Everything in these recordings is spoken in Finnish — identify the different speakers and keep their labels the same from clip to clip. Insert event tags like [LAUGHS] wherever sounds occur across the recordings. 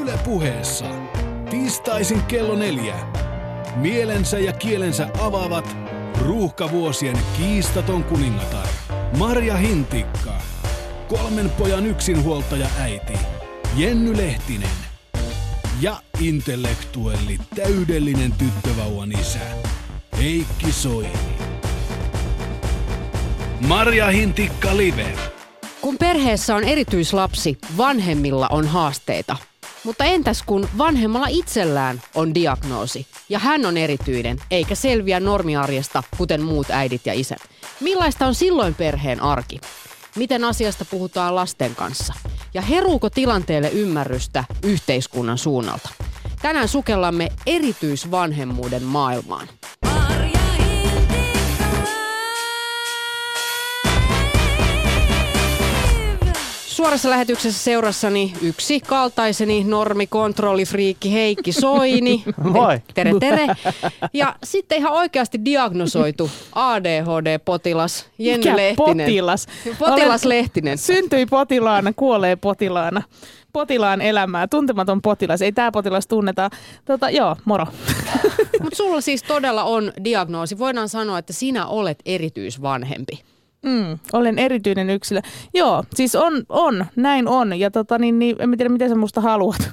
Speaker 1: Yle puheessa. Tiistaisin kello neljä. Mielensä ja kielensä avaavat ruuhkavuosien kiistaton kuningatar. Marja Hintikka. Kolmen pojan yksinhuoltaja äiti. Jenny Lehtinen. Ja intellektuelli täydellinen tyttövauvan isä. Heikki Soini. Marja Hintikka Live.
Speaker 2: Kun perheessä on erityislapsi, vanhemmilla on haasteita. Mutta entäs kun vanhemmalla itsellään on diagnoosi ja hän on erityinen eikä selviä normiarjesta kuten muut äidit ja isät? Millaista on silloin perheen arki? Miten asiasta puhutaan lasten kanssa? Ja heruuko tilanteelle ymmärrystä yhteiskunnan suunnalta? Tänään sukellamme erityisvanhemmuuden maailmaan. Suorassa lähetyksessä seurassani yksi kaltaiseni normikontrollifriikki Heikki Soini. [LAUGHS]
Speaker 3: Moi.
Speaker 2: Tere, tere. Ja sitten ihan oikeasti diagnosoitu ADHD-potilas Jenny
Speaker 4: Mikä
Speaker 2: Lehtinen.
Speaker 4: potilas?
Speaker 2: Potilas
Speaker 4: Olen-
Speaker 2: Lehtinen.
Speaker 4: Syntyi potilaana, kuolee potilaana. Potilaan elämää, tuntematon potilas. Ei tämä potilas tunneta. Tota, joo, moro.
Speaker 2: Mutta sulla siis todella on diagnoosi. Voidaan sanoa, että sinä olet erityisvanhempi.
Speaker 4: Mm, olen erityinen yksilö. Joo, siis on, on, näin on. Ja tota, niin, niin, en tiedä, mitä sä musta haluat.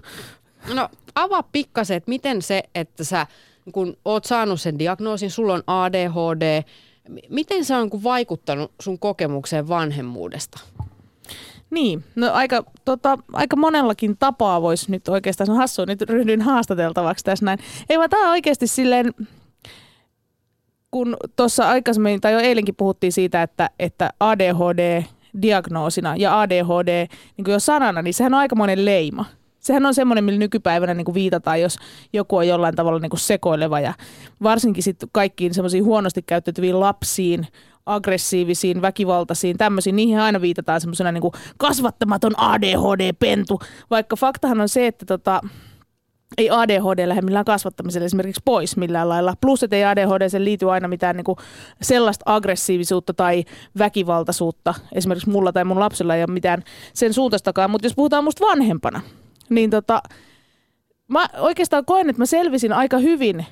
Speaker 2: No avaa pikkasen, että miten se, että sä kun oot saanut sen diagnoosin, sulla on ADHD, miten se on niin kuin vaikuttanut sun kokemukseen vanhemmuudesta?
Speaker 4: Niin, no aika, tota, aika monellakin tapaa voisi nyt oikeastaan, se on hassua, nyt ryhdyin haastateltavaksi tässä näin. Ei vaan tämä on oikeasti silleen, kun tuossa aikaisemmin, tai jo eilenkin puhuttiin siitä, että, että ADHD diagnoosina ja ADHD niin kuin jo sanana, niin sehän on aikamoinen leima. Sehän on semmoinen, millä nykypäivänä niin kuin viitataan, jos joku on jollain tavalla niin kuin sekoileva ja varsinkin sitten kaikkiin semmoisiin huonosti käyttäytyviin lapsiin, aggressiivisiin, väkivaltaisiin, tämmöisiin, niihin aina viitataan semmoisena niin kasvattamaton ADHD-pentu, vaikka faktahan on se, että tota, ei ADHD lähde millään kasvattamiselle esimerkiksi pois millään lailla. Plus, että ei ADHD sen liity aina mitään niin kuin sellaista aggressiivisuutta tai väkivaltaisuutta. Esimerkiksi mulla tai mun lapsella ei ole mitään sen suuntaistakaan. Mutta jos puhutaan musta vanhempana, niin tota, mä oikeastaan koen, että mä selvisin aika hyvin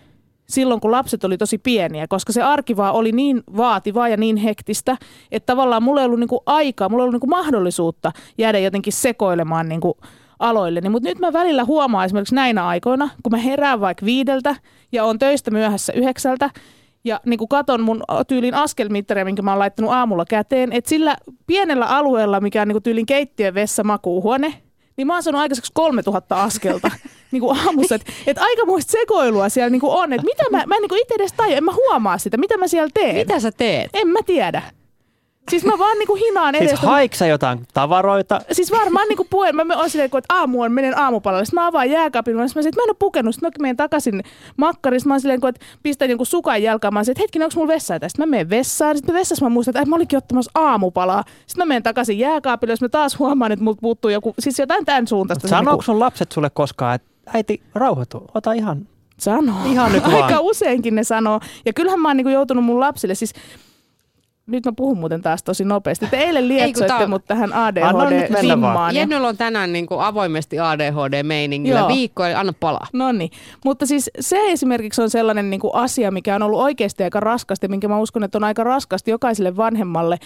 Speaker 4: silloin, kun lapset oli tosi pieniä, koska se arki vaan oli niin vaativaa ja niin hektistä, että tavallaan mulla ei ollut niinku aikaa, mulla ei ollut niinku mahdollisuutta jäädä jotenkin sekoilemaan niinku aloilleni. Mutta nyt mä välillä huomaan esimerkiksi näinä aikoina, kun mä herään vaikka viideltä ja on töistä myöhässä yhdeksältä, ja niin kuin katon mun tyylin askelmittaria, minkä mä oon laittanut aamulla käteen, että sillä pienellä alueella, mikä on niin kuin tyylin keittiön, vessa, makuuhuone, niin mä oon saanut aikaiseksi 3000 askelta [LAUGHS] niin kuin aamussa. Että et aikamoista sekoilua siellä niin kuin on. Että mitä mä, mä en niin kuin itse edes tajua, en mä huomaa sitä, mitä mä siellä teen.
Speaker 2: Mitä sä teet?
Speaker 4: En mä tiedä. Siis mä vaan niinku hinaan
Speaker 3: Siis
Speaker 4: edestä.
Speaker 3: haiksa jotain tavaroita?
Speaker 4: Siis varmaan niinku puhe, mä oon silleen, että aamu on, menen aamupalalle. Sitten mä avaan jääkaapin, mä, sanoin, että mä en ole pukenut. Sitten mä menen takaisin makkariin. Sitten mä oon silleen, että pistän jonkun sukan jalkaan. Mä oon että hetkinen, onko mulla vessaa tästä? Mä menen vessaan. Sitten vessassa mä muistan, että mä olinkin ottamassa aamupalaa. Sitten mä menen takaisin jääkaapille, jos mä taas huomaan, että multa puuttuu joku, siis jotain tämän suuntaista.
Speaker 3: Sanooko sun lapset sulle koskaan, että äiti, rauhoitu, ota ihan
Speaker 4: Sanoo.
Speaker 3: Ihan nyt [LAUGHS]
Speaker 4: Aika
Speaker 3: vaan.
Speaker 4: useinkin ne sanoo. Ja kyllähän mä oon niinku joutunut mun lapsille, siis nyt mä puhun muuten taas tosi nopeasti. Te eilen lietsoitte
Speaker 2: tää-
Speaker 4: mut tähän. ADHD-vimmaan. ja-
Speaker 2: Jennyllä on tänään niin kuin avoimesti ADHD-meiningillä viikko, eli anna palaa.
Speaker 4: No niin, mutta siis se esimerkiksi on sellainen niin kuin asia, mikä on ollut oikeasti aika raskasta, ja minkä mä uskon, että on aika raskasta jokaiselle vanhemmalle,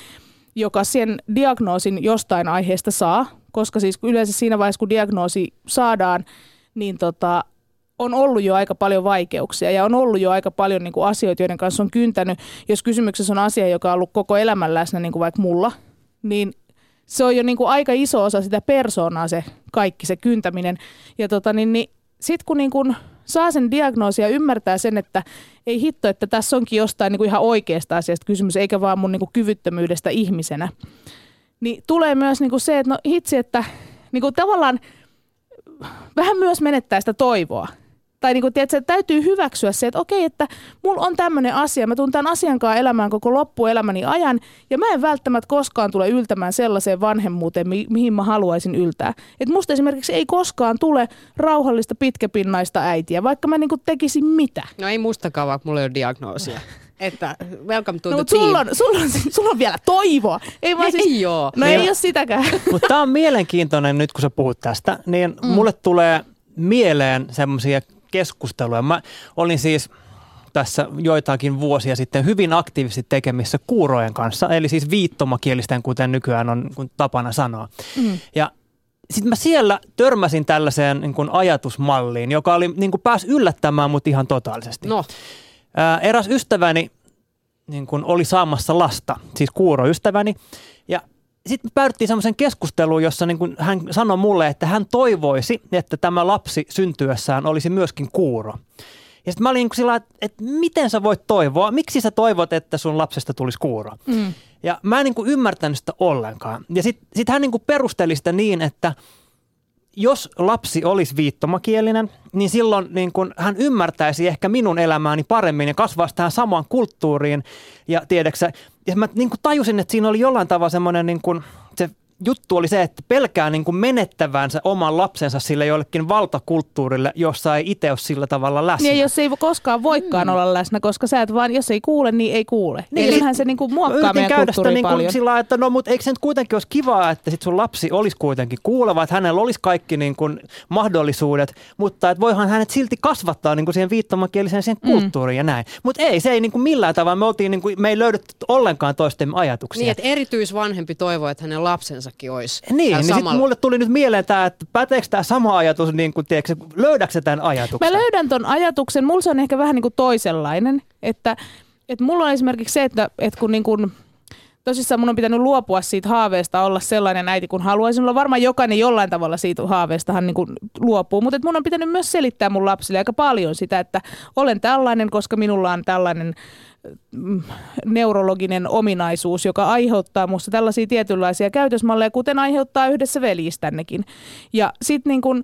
Speaker 4: joka sen diagnoosin jostain aiheesta saa, koska siis yleensä siinä vaiheessa, kun diagnoosi saadaan, niin tota, on ollut jo aika paljon vaikeuksia ja on ollut jo aika paljon niin kuin asioita, joiden kanssa on kyntänyt. Jos kysymyksessä on asia, joka on ollut koko elämän läsnä, niin kuin vaikka mulla, niin se on jo niin kuin aika iso osa sitä persoonaa se kaikki, se kyntäminen. Ja tota, niin, niin sitten kun niin kuin saa sen diagnoosin ja ymmärtää sen, että ei hitto, että tässä onkin jostain niin kuin ihan oikeasta asiasta kysymys, eikä vaan mun niin kuin kyvyttömyydestä ihmisenä, niin tulee myös niin kuin se, että no hitsi, että niin kuin tavallaan vähän myös menettää sitä toivoa. Tai niin kuin, tiedätkö, että täytyy hyväksyä se, että okei, että mulla on tämmöinen asia, mä tuun tämän asian kanssa elämään koko loppuelämäni ajan, ja mä en välttämättä koskaan tule yltämään sellaiseen vanhemmuuteen, mi- mihin mä haluaisin yltää. Että musta esimerkiksi ei koskaan tule rauhallista pitkäpinnaista äitiä, vaikka mä niin kuin tekisin mitä.
Speaker 2: No ei mustakaan, vaikka mulla ei ole diagnoosia. [LAUGHS] Että welcome to
Speaker 4: No,
Speaker 2: the
Speaker 4: mutta
Speaker 2: team.
Speaker 4: sulla on, sulla, on, sulla on vielä toivoa. Ei vaan siis,
Speaker 2: Ei oo.
Speaker 4: No
Speaker 3: Niin.
Speaker 4: ei ole sitäkään. [LAUGHS]
Speaker 3: Mutta tämä on mielenkiintoinen nyt, kun sä puhut tästä, niin mm. mulle tulee mieleen semmoisia keskusteluja. Mä olin siis tässä joitakin vuosia sitten hyvin aktiivisesti tekemissä kuurojen kanssa, eli siis viittomakielisten, kuten nykyään on kun tapana sanoa. Mm. Ja sitten mä siellä törmäsin tällaiseen niin kuin ajatusmalliin, joka oli niin kuin pääsi yllättämään mut ihan totaalisesti.
Speaker 2: No,
Speaker 3: Ää, eräs ystäväni niin kuin oli saamassa lasta, siis kuuroystäväni, ja sitten me päädyttiin semmoisen keskusteluun, jossa niin kuin hän sanoi mulle, että hän toivoisi, että tämä lapsi syntyessään olisi myöskin kuuro. Ja sitten mä olin niin sillä että, että miten sä voit toivoa, miksi sä toivot, että sun lapsesta tulisi kuuro?
Speaker 4: Mm.
Speaker 3: Ja mä en niin kuin ymmärtänyt sitä ollenkaan. Ja sitten sit hän niin kuin perusteli sitä niin, että jos lapsi olisi viittomakielinen, niin silloin niin kuin hän ymmärtäisi ehkä minun elämääni paremmin ja kasvaisi tähän samaan kulttuuriin. Ja tiedäksä, ja mä niin kuin tajusin, että siinä oli jollain tavalla semmoinen niin kuin, juttu oli se, että pelkää niin kuin menettävänsä oman lapsensa sille jollekin valtakulttuurille, jossa ei itse ole sillä tavalla läsnä.
Speaker 4: Niin, jos ei koskaan voikaan mm. olla läsnä, koska sä et vaan, jos ei kuule, niin ei kuule.
Speaker 3: Niin,
Speaker 4: Niin, Kyllähän se niinku
Speaker 3: Mä
Speaker 4: muokkaa meidän
Speaker 3: käydä sitä
Speaker 4: kulttuuria
Speaker 3: niin kuin
Speaker 4: paljon.
Speaker 3: sillä että no mutta eikö se nyt kuitenkin olisi kivaa, että sit sun lapsi olisi kuitenkin kuuleva, että hänellä olisi kaikki niin kuin mahdollisuudet, mutta että voihan hänet silti kasvattaa niin kuin siihen viittomakieliseen siihen
Speaker 4: Mm.
Speaker 3: kulttuuriin ja näin. Mutta ei, se ei niin kuin millään tavalla, me, oltiin niin kuin, me ei löydetty ollenkaan toistemme ajatuksia.
Speaker 2: niin että erityisvanhempi toivoo, että hänen lapsensakin olisi
Speaker 3: Niin, niin sitten mulle tuli nyt mieleen tämä, että päteekö tämä sama ajatus, niin kuin, tiedätkö, löydätkö tämän ajatuksen?
Speaker 4: Mä löydän ton ajatuksen, mulla se on ehkä vähän niin kuin toisenlainen, että, että mulla on esimerkiksi se, että, että kun niin kuin, tosissaan mun on pitänyt luopua siitä haaveesta olla sellainen äiti kuin haluaisin olla. Varmaan jokainen jollain tavalla siitä haaveestahan niin kuin luopuu, mutta että mun on pitänyt myös selittää mun lapsille aika paljon sitä, että olen tällainen, koska minulla on tällainen mm, neurologinen ominaisuus, joka aiheuttaa musta tällaisia tietynlaisia käytösmalleja, kuten aiheuttaa yhdessä veljistännekin. Ja sitten niin kun,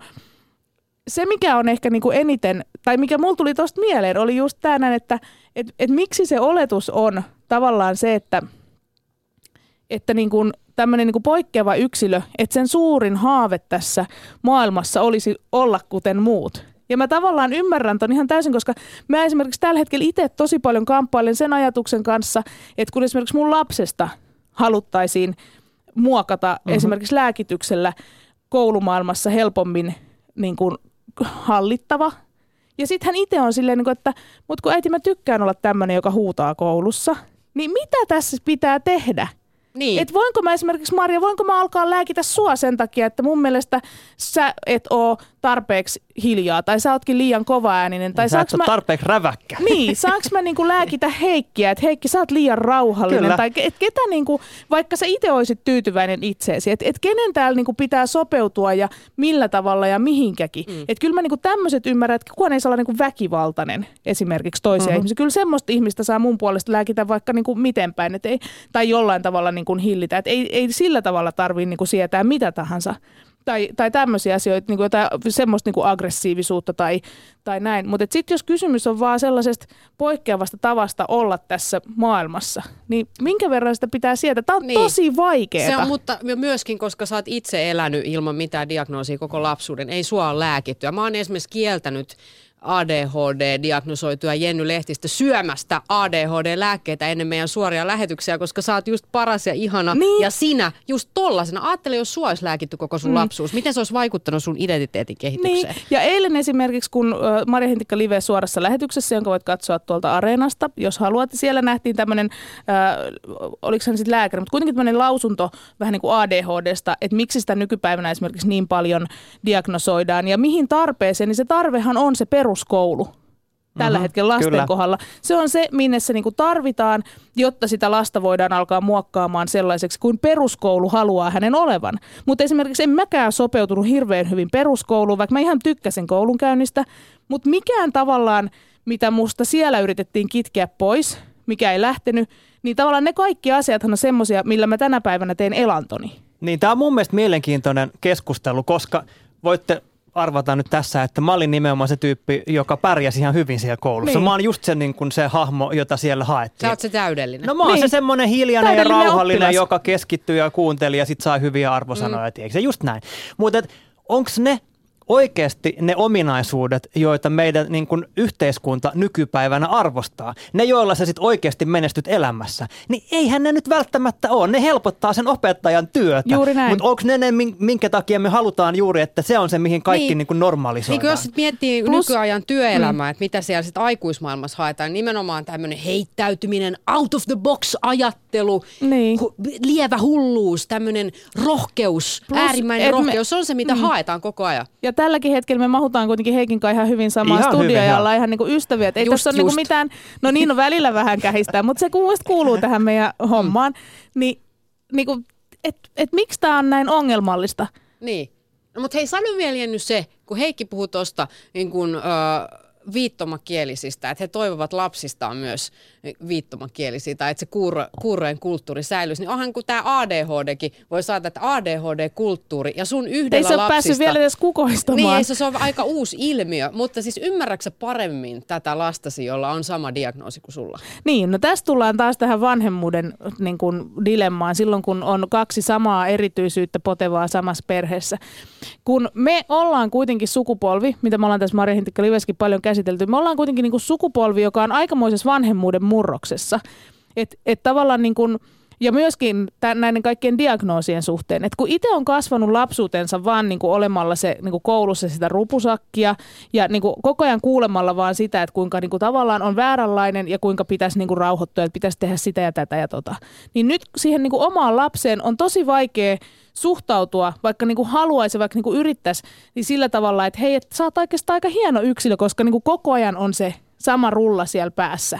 Speaker 4: se, mikä on ehkä niin kuin eniten, tai mikä mulla tuli tuosta mieleen, oli just tänään, että et, et miksi se oletus on tavallaan se, että, että niin kuin tämmöinen niin kuin poikkeava yksilö, että sen suurin haave tässä maailmassa olisi olla kuten muut. Ja mä tavallaan ymmärrän ton ihan täysin, koska mä esimerkiksi tällä hetkellä itse tosi paljon kamppailen sen ajatuksen kanssa, että kun esimerkiksi mun lapsesta haluttaisiin muokata mm-hmm. esimerkiksi lääkityksellä koulumaailmassa helpommin niin kuin hallittava. Ja sitten hän itse on silleen, niin kuin, että mut kun äiti mä tykkään olla tämmöinen, joka huutaa koulussa, niin mitä tässä pitää tehdä?
Speaker 2: Niin.
Speaker 4: Et voinko mä esimerkiksi, Marja, voinko mä alkaa lääkitä sua sen takia, että mun mielestä sä et oo tarpeeksi hiljaa, tai sä ootkin liian kovaääninen, tai
Speaker 3: Tai sä et
Speaker 4: mä...
Speaker 3: tarpeeksi räväkkä.
Speaker 4: Niin, saanko mä niinku lääkitä Heikkiä, että Heikki, sä oot liian rauhallinen,
Speaker 3: Kyllä.
Speaker 4: tai et ketä niinku, vaikka sä itse olisit tyytyväinen itseesi, että et kenen täällä niinku pitää sopeutua ja millä tavalla ja mihinkäkin. Mm. Että kyllä mä niinku tämmöiset ymmärrän, että kukaan ei saa olla niinku väkivaltainen esimerkiksi toisia
Speaker 3: Mhm.
Speaker 4: mm-hmm. ihmisiä. Kyllä semmoista ihmistä saa mun puolesta lääkitä vaikka niinku miten päin, et ei, tai jollain tavalla niinku hillitä. Et ei, ei sillä tavalla tarvii niinku sietää mitä tahansa. Tai, tai tämmöisiä asioita, niin kuin jotain semmoista niin kuin aggressiivisuutta tai, tai näin. Mutta sitten jos kysymys on vaan sellaisesta poikkeavasta tavasta olla tässä maailmassa, niin minkä verran sitä pitää sietää? Tämä on
Speaker 2: Niin.
Speaker 4: niin. tosi vaikeaa.
Speaker 2: Se on, mutta myöskin, koska sä oot itse elänyt ilman mitään diagnoosia koko lapsuuden, ei sua ole lääkitty. Ja mä oon esimerkiksi kieltänyt ADHD-diagnosoituja Jenny Lehtistä syömästä ADHD-lääkkeitä ennen meidän suoria lähetyksiä, koska sä oot just paras ja ihana.
Speaker 4: Niin.
Speaker 2: Ja sinä just tollasena. Ajattele, jos sua olisi lääkitty koko sun mm. lapsuus. Miten se olisi vaikuttanut sun identiteetin kehitykseen?
Speaker 4: Niin, ja eilen esimerkiksi, kun Maria Hintikka Live suorassa lähetyksessä, jonka voit katsoa tuolta Areenasta, jos haluat, siellä nähtiin tämmöinen, oliko hän sitten lääkäri, mutta kuitenkin tämmöinen lausunto vähän niin kuin ADHDsta, että miksi sitä nykypäivänä esimerkiksi niin paljon diagnosoidaan ja mihin tarpeeseen, niin se tarvehan on se peruskoulu tällä
Speaker 3: Mhm,
Speaker 4: hetkellä lasten
Speaker 3: kyllä.
Speaker 4: kohdalla. Se on se, minne se niinku tarvitaan, jotta sitä lasta voidaan alkaa muokkaamaan sellaiseksi kuin peruskoulu haluaa hänen olevan. Mutta esimerkiksi en mäkään sopeutunut hirveän hyvin peruskouluun, vaikka mä ihan tykkäsin koulunkäynnistä, mutta mikään tavallaan, mitä musta siellä yritettiin kitkeä pois, mikä ei lähtenyt, niin tavallaan ne kaikki asiathan on semmoisia, millä mä tänä päivänä teen elantoni.
Speaker 3: Niin tämä on mun mielestä mielenkiintoinen keskustelu, koska voitte arvata nyt tässä, että mä olin nimenomaan se tyyppi, joka pärjäsi ihan hyvin siellä koulussa.
Speaker 4: Niin.
Speaker 3: Mä oon just se, niin kuin se hahmo, jota siellä
Speaker 2: Sä
Speaker 3: haettiin.
Speaker 2: oot se täydellinen.
Speaker 3: No mä oon
Speaker 4: Niin.
Speaker 3: se semmoinen hiljainen ja rauhallinen,
Speaker 4: oppilas.
Speaker 3: joka keskittyy ja kuunteli ja sit sai hyviä arvosanoja, mm. tiedätkö? Just näin. Mutta onko ne oikeasti ne ominaisuudet, joita meidän niin kuin yhteiskunta nykypäivänä arvostaa, ne joilla sä sitten oikeasti menestyt elämässä, niin eihän ne nyt välttämättä ole. Ne helpottaa sen opettajan työtä.
Speaker 4: Juuri näin.
Speaker 3: Mutta onko ne ne, min- minkä takia me halutaan juuri, että se on se, mihin kaikki
Speaker 2: Niin.
Speaker 3: niin. Normalisoidaan?
Speaker 2: Niin jos sit miettii
Speaker 4: Plus-
Speaker 2: nykyajan työelämää, mm. että mitä siellä sit aikuismaailmassa haetaan, niin nimenomaan tämmöinen heittäytyminen, out of the box ajattelu,
Speaker 4: Niin.
Speaker 2: hu- lievä hulluus, tämmöinen rohkeus,
Speaker 4: Plus,
Speaker 2: äärimmäinen
Speaker 4: et me-
Speaker 2: rohkeus, se on se mitä mm. haetaan koko ajan.
Speaker 4: Ja tälläkin hetkellä me mahutaan kuitenkin Heikin kanssa ihan hyvin samaan
Speaker 3: Ihan
Speaker 4: studioon ja ollaan ihan niinku ystäviä. Et ei
Speaker 2: Just,
Speaker 4: tässä ole niinku mitään, no niin, no välillä vähän kähistää, mutta se kuuluu, kuuluu tähän meidän hommaan. Niin, niinku, et, et miksi tämä on näin ongelmallista?
Speaker 2: Niin. No, mutta hei, sano vielä Jenny se, kun Heikki puhuu tuosta niin kun, viittomakielisistä, että he toivovat lapsistaan myös viittomakielisiä tai että se kuuro, kuurojen kulttuuri säilyisi, niin onhan kun tämä ADHDkin voi saada, että ADHD-kulttuuri ja sun yhdellä
Speaker 4: Ei se ole
Speaker 2: lapsista...
Speaker 4: päässyt vielä edes kukoistamaan.
Speaker 2: Niin, se, se on aika uusi ilmiö, mutta siis ymmärrätkö paremmin tätä lastasi, jolla on sama diagnoosi kuin sulla?
Speaker 4: Niin, no tässä tullaan taas tähän vanhemmuuden niin kuin dilemmaan silloin, kun on kaksi samaa erityisyyttä potevaa samassa perheessä. Kun me ollaan kuitenkin sukupolvi, mitä me ollaan tässä Maria Hintikka Liveskin paljon käsitelty, me ollaan kuitenkin niin kuin sukupolvi, joka on aikamoisessa vanhemmuuden murroksessa. Et, et tavallaan niin kuin, ja myöskin tämän, näiden kaikkien diagnoosien suhteen. Et kun itse on kasvanut lapsuutensa vaan niin kuin olemalla se niin kuin koulussa sitä rupusakkia ja niin kuin koko ajan kuulemalla vaan sitä, että kuinka niin kuin tavallaan on vääränlainen ja kuinka pitäisi niin kuin rauhoittua, että pitäisi tehdä sitä ja tätä ja tota. Niin nyt siihen niin kuin omaan lapseen on tosi vaikea suhtautua, vaikka niin kuin haluaisi, vaikka niin kuin yrittäisi, niin sillä tavalla, että hei, että sä oot oikeastaan aika hieno yksilö, koska niin kuin koko ajan on se sama rulla siellä päässä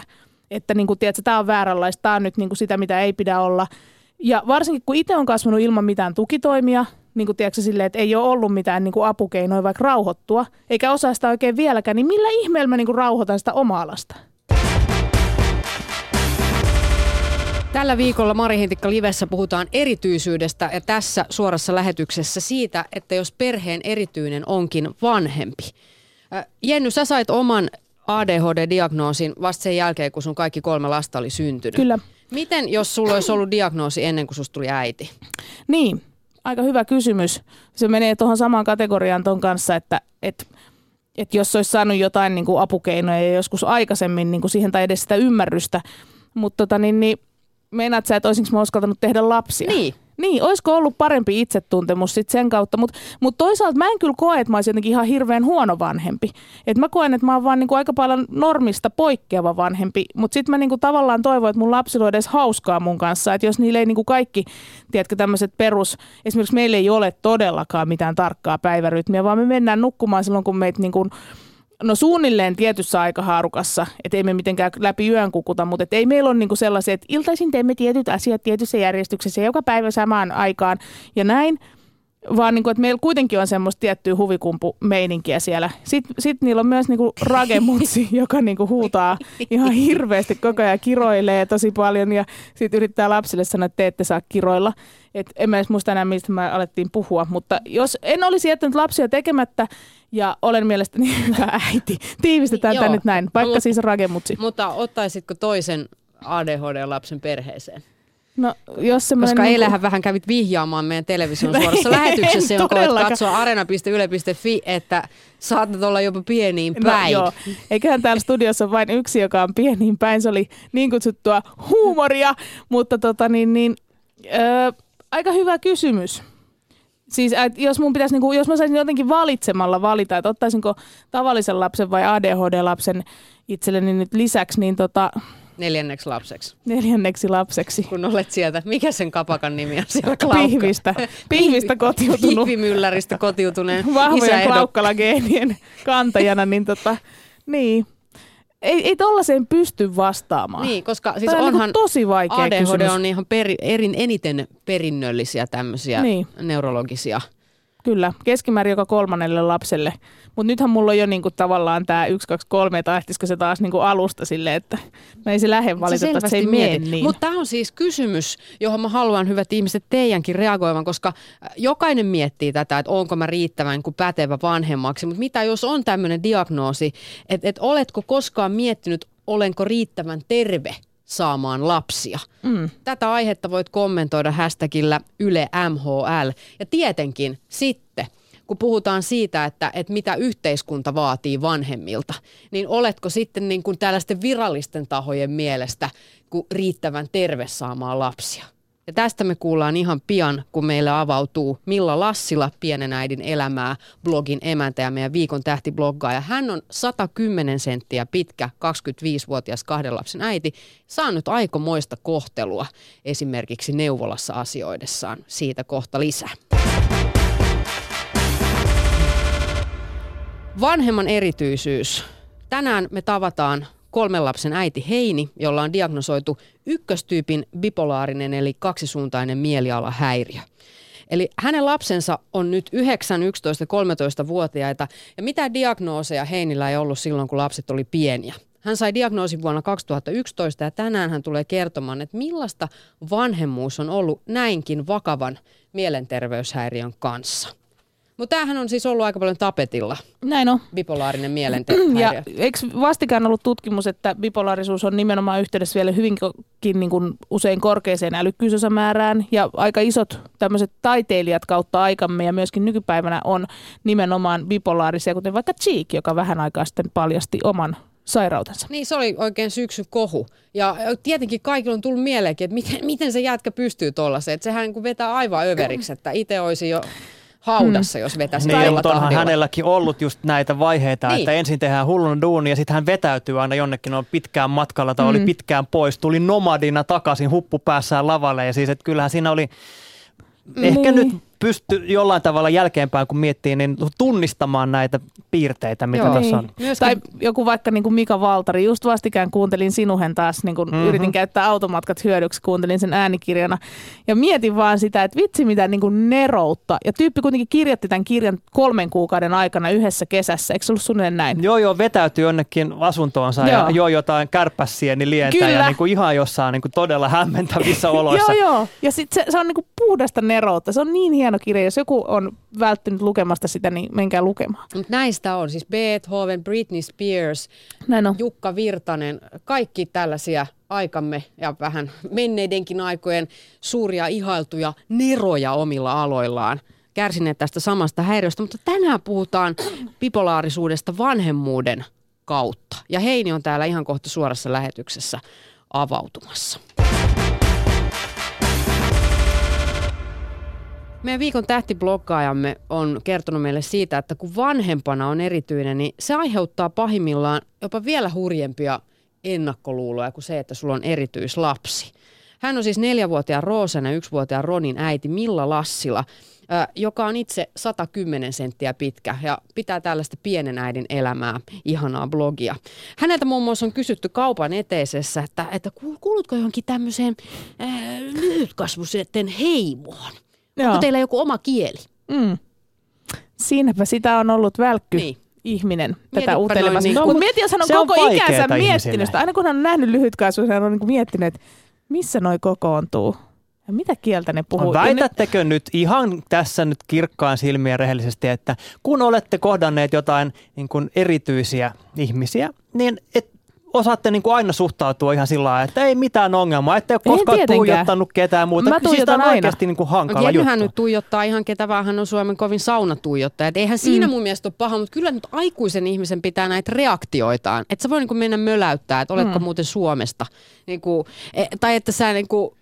Speaker 4: että niin kuin, tiedätkö, tämä on vääränlaista, tämä on nyt niin kuin sitä, mitä ei pidä olla. Ja varsinkin kun itse on kasvanut ilman mitään tukitoimia, niin kuin tiedätkö, silleen, että ei ole ollut mitään niin kuin apukeinoja vaikka rauhoittua, eikä osaa sitä oikein vieläkään, niin millä ihmeellä mä niin kuin rauhoitan sitä omaa lasta?
Speaker 2: Tällä viikolla Mari Hintikka Livessä puhutaan erityisyydestä ja tässä suorassa lähetyksessä siitä, että jos perheen erityinen onkin vanhempi. Äh, Jenny, sä sait oman ADHD-diagnoosin vasta sen jälkeen, kun sun kaikki kolme lasta oli syntynyt.
Speaker 4: Kyllä.
Speaker 2: Miten, jos sulla olisi ollut diagnoosi ennen kuin susta tuli äiti?
Speaker 4: Niin, aika hyvä kysymys. Se menee tuohon samaan kategoriaan ton kanssa, että, että, että jos olisi saanut jotain niin kuin apukeinoja joskus aikaisemmin niin kuin siihen tai edes sitä ymmärrystä, mutta tota, niin, niin, meinaat sä, että olisinko mä uskaltanut tehdä lapsia?
Speaker 2: Niin.
Speaker 4: Niin, olisiko ollut parempi itsetuntemus sit sen kautta, mutta mut toisaalta mä en kyllä koe, että mä olisin jotenkin ihan hirveän huono vanhempi. Et mä koen, että mä oon vaan niinku aika paljon normista poikkeava vanhempi, mutta sitten mä niinku tavallaan toivon, että mun lapsilla on edes hauskaa mun kanssa, että jos niillä ei niinku kaikki, tiedätkö, tämmöiset perus, esimerkiksi meillä ei ole todellakaan mitään tarkkaa päivärytmiä, vaan me mennään nukkumaan silloin, kun meitä niinku, No suunnilleen tietyssä aikahaarukassa, että ei me mitenkään läpi yön kukuta, mutta et ei meillä ole niinku sellaisia, että iltaisin teemme tietyt asiat tietyssä järjestyksessä joka päivä samaan aikaan ja näin, vaan niinku, että meillä kuitenkin on semmoista tiettyä huvikumpu-meininkiä siellä. Sitten sit niillä on myös niinku ragemutsi, [LAUGHS] joka niinku huutaa ihan hirveästi koko ajan, kiroilee tosi paljon ja sitten yrittää lapsille sanoa, että te ette saa kiroilla. Et en mä edes muista enää, mistä me alettiin puhua, mutta jos en olisi jättänyt lapsia tekemättä ja olen mielestäni [LAUGHS] hyvä äiti, tiivistetään tämä nyt näin, vaikka siis ragemutsi.
Speaker 2: Mutta ottaisitko toisen ADHD-lapsen perheeseen?
Speaker 4: No, jos semmoinen
Speaker 2: Koska
Speaker 4: niinku-
Speaker 2: eilähän vähän kävit vihjaamaan meidän television [LAUGHS] suorassa lähetyksessä, jonka voit katsoa arena.yle.fi, että saatat olla jopa pieniin
Speaker 4: No,
Speaker 2: päin.
Speaker 4: joo. Eiköhän täällä studiossa ole vain yksi, joka on pieniin päin. Se oli niin kutsuttua huumoria, mutta tota niin, niin, öö, aika hyvä kysymys. Siis et jos, mun pitäisi, niinku, jos mä saisin jotenkin valitsemalla valita, että ottaisinko tavallisen lapsen vai ADHD-lapsen itselleni nyt lisäksi, niin tota,
Speaker 2: Neljänneksi lapseksi,
Speaker 4: neljänneksi lapseksi.
Speaker 2: kun olet sieltä. Mikä sen kapakan nimi on siellä Klaukka?
Speaker 4: Pihvistä, pihvistä kotiutunut
Speaker 2: Pihvimyllarista kotiutuneen
Speaker 4: vahvojen klaukkalageenien kantajana, niin tota, niin. Ei, ei tollaiseen pysty vastaamaan.
Speaker 2: Niin, koska siis
Speaker 4: Tämä on
Speaker 2: onhan
Speaker 4: niinku tosi vaikea
Speaker 2: ADHD
Speaker 4: kysymys.
Speaker 2: on ihan peri, erin, eniten perinnöllisiä tämmöisiä
Speaker 4: Niin.
Speaker 2: neurologisia.
Speaker 4: Kyllä, keskimäärin joka kolmannelle lapselle. Mutta nythän mulla on jo niinku tavallaan tämä 1, 2, 3, että lähtisikö se taas niinku alusta silleen, että no ei se lähde valitettavasti, se ei mene niin.
Speaker 2: Mutta tämä on siis kysymys, johon mä haluan hyvät ihmiset teidänkin reagoivan, koska äh, jokainen miettii tätä, että onko mä riittävän kuin pätevä vanhemmaksi. Mutta mitä jos on tämmöinen diagnoosi, että et oletko koskaan miettinyt, olenko riittävän terve saamaan lapsia.
Speaker 4: Mm.
Speaker 2: Tätä aihetta voit kommentoida hashtagillä Yle MHL. Ja tietenkin sitten, kun puhutaan siitä, että, että mitä yhteiskunta vaatii vanhemmilta, niin oletko sitten niin kuin tällaisten virallisten tahojen mielestä riittävän terve saamaan lapsia? Ja tästä me kuullaan ihan pian, kun meille avautuu Milla Lassila, pienen äidin elämää, blogin emäntä ja meidän viikon tähtibloggaaja. Hän on 110 senttiä pitkä, 25-vuotias kahden lapsen äiti, saanut aikomoista kohtelua esimerkiksi neuvolassa asioidessaan. Siitä kohta lisää. Vanhemman erityisyys. Tänään me tavataan kolmen lapsen äiti Heini, jolla on diagnosoitu ykköstyypin bipolaarinen eli kaksisuuntainen mielialahäiriö. Eli hänen lapsensa on nyt 9, 11 13-vuotiaita ja mitä diagnooseja Heinillä ei ollut silloin, kun lapset oli pieniä. Hän sai diagnoosin vuonna 2011 ja tänään hän tulee kertomaan, että millaista vanhemmuus on ollut näinkin vakavan mielenterveyshäiriön kanssa. Mutta tämähän on siis ollut aika paljon tapetilla,
Speaker 4: Näin on.
Speaker 2: bipolaarinen [CLEARS THROAT] mielenterveyshäiriö.
Speaker 4: Ja eikö vastikään ollut tutkimus, että bipolaarisuus on nimenomaan yhteydessä vielä hyvinkin niin kuin usein korkeaseen älykkyysosamäärään ja aika isot tämmöiset taiteilijat kautta aikamme ja myöskin nykypäivänä on nimenomaan bipolaarisia, kuten vaikka Cheek, joka vähän aikaa sitten paljasti oman sairautensa.
Speaker 2: Niin, se oli oikein syksyn kohu. Ja tietenkin kaikilla on tullut mieleenkin, että miten, miten se jätkä pystyy tuollaiseen. Että sehän niin vetää aivan överiksi, että itse olisi jo haudassa, jos vetäisi
Speaker 3: Niin, mutta onhan
Speaker 2: tahdilla.
Speaker 3: hänelläkin ollut just näitä vaiheita,
Speaker 2: Niin.
Speaker 3: että ensin tehdään hullun duuni ja sitten hän vetäytyy aina jonnekin on pitkään matkalla tai oli pitkään pois, tuli nomadina takaisin huppu päässään lavalle ja siis, että kyllähän siinä oli, ehkä
Speaker 4: Niin.
Speaker 3: nyt pysty jollain tavalla jälkeenpäin, kun miettii, niin tunnistamaan näitä piirteitä, mitä
Speaker 2: Joo.
Speaker 3: tässä on.
Speaker 2: Niin. Myöskin,
Speaker 4: Tai joku vaikka niin kuin Mika Valtari, just vastikään kuuntelin sinuhen taas, niin kuin
Speaker 3: Mhm.
Speaker 4: mm-hmm. yritin käyttää automatkat hyödyksi, kuuntelin sen äänikirjana. Ja mietin vaan sitä, että vitsi mitä niin kuin neroutta. Ja tyyppi kuitenkin kirjoitti tämän kirjan kolmen kuukauden aikana yhdessä kesässä. Eikö se ollut suunnilleen näin?
Speaker 3: Joo, joo, vetäytyy jonnekin asuntoonsa ja
Speaker 4: Joo.
Speaker 3: joo jotain kärpässieni lientä ja
Speaker 4: Kyllä.
Speaker 3: niin kuin ihan jossain niin kuin todella hämmentävissä [LAUGHS] oloissa.
Speaker 4: Joo, joo. Ja sit se, se on niinku puhdasta neroutta. Se on niin hieno kirja. Jos joku on välttynyt lukemasta sitä, niin menkää lukemaan.
Speaker 2: Mutta näistä on siis Beethoven, Britney Spears,
Speaker 4: Näin on.
Speaker 2: Jukka Virtanen, kaikki tällaisia aikamme ja vähän menneidenkin aikojen suuria ihailtuja neroja omilla aloillaan kärsineet tästä samasta häiriöstä, mutta tänään puhutaan bipolaarisuudesta vanhemmuuden kautta. Ja Heini on täällä ihan kohta suorassa lähetyksessä avautumassa. Meidän viikon tähtibloggaajamme on kertonut meille siitä, että kun vanhempana on erityinen, niin se aiheuttaa pahimmillaan jopa vielä hurjempia ennakkoluuloja kuin se, että sulla on erityislapsi. Hän on siis neljävuotiaan Roosan ja yksivuotiaan Ronin äiti Milla Lassila, joka on itse 110 senttiä pitkä ja pitää tällaista pienen äidin elämää, ihanaa blogia. Häneltä muun muassa on kysytty kaupan eteisessä, että, että kuul- kuulutko johonkin tämmöiseen äh, lyhytkasvuisen heimoon?
Speaker 4: Joo.
Speaker 2: Onko teillä joku oma kieli?
Speaker 4: Mm. Siinäpä sitä on ollut välkky.
Speaker 2: Niin.
Speaker 4: ihminen
Speaker 2: Mietipä
Speaker 4: tätä uteilemassa.
Speaker 2: noin niin
Speaker 4: No, mutta mieti, jos hän on
Speaker 3: se on
Speaker 4: koko ikänsä miettinyt sitä. Aina kun hän on nähnyt lyhytkasvuisen, hän on niin kuin miettinyt, että missä noi kokoontuu. Ja mitä kieltä ne puhuu. Ja
Speaker 3: Väitättekö nyt ihan tässä nyt kirkkaan silmiä rehellisesti, että kun olette kohdanneet jotain niin kuin erityisiä ihmisiä, niin et osaatte niin kuin aina suhtautua ihan sillä lailla, että ei mitään ongelmaa, ette ole koskaan tuijottanut ketään muuta.
Speaker 4: Mä
Speaker 3: siis tämä on
Speaker 4: aina.
Speaker 3: oikeasti niin kuin hankala
Speaker 2: Mutta
Speaker 3: juttu.
Speaker 2: Jennyhän nyt tuijottaa ihan ketä vaan, hän on Suomen kovin saunatuijottaja. Et eihän siinä
Speaker 4: Mm.
Speaker 2: mun mielestä ole paha, mutta kyllä nyt aikuisen ihmisen pitää näitä reaktioitaan. Että sä voi niinku mennä möläyttää, että oletko
Speaker 4: Mm.
Speaker 2: muuten Suomesta. Niinku, e, tai että sä niinku,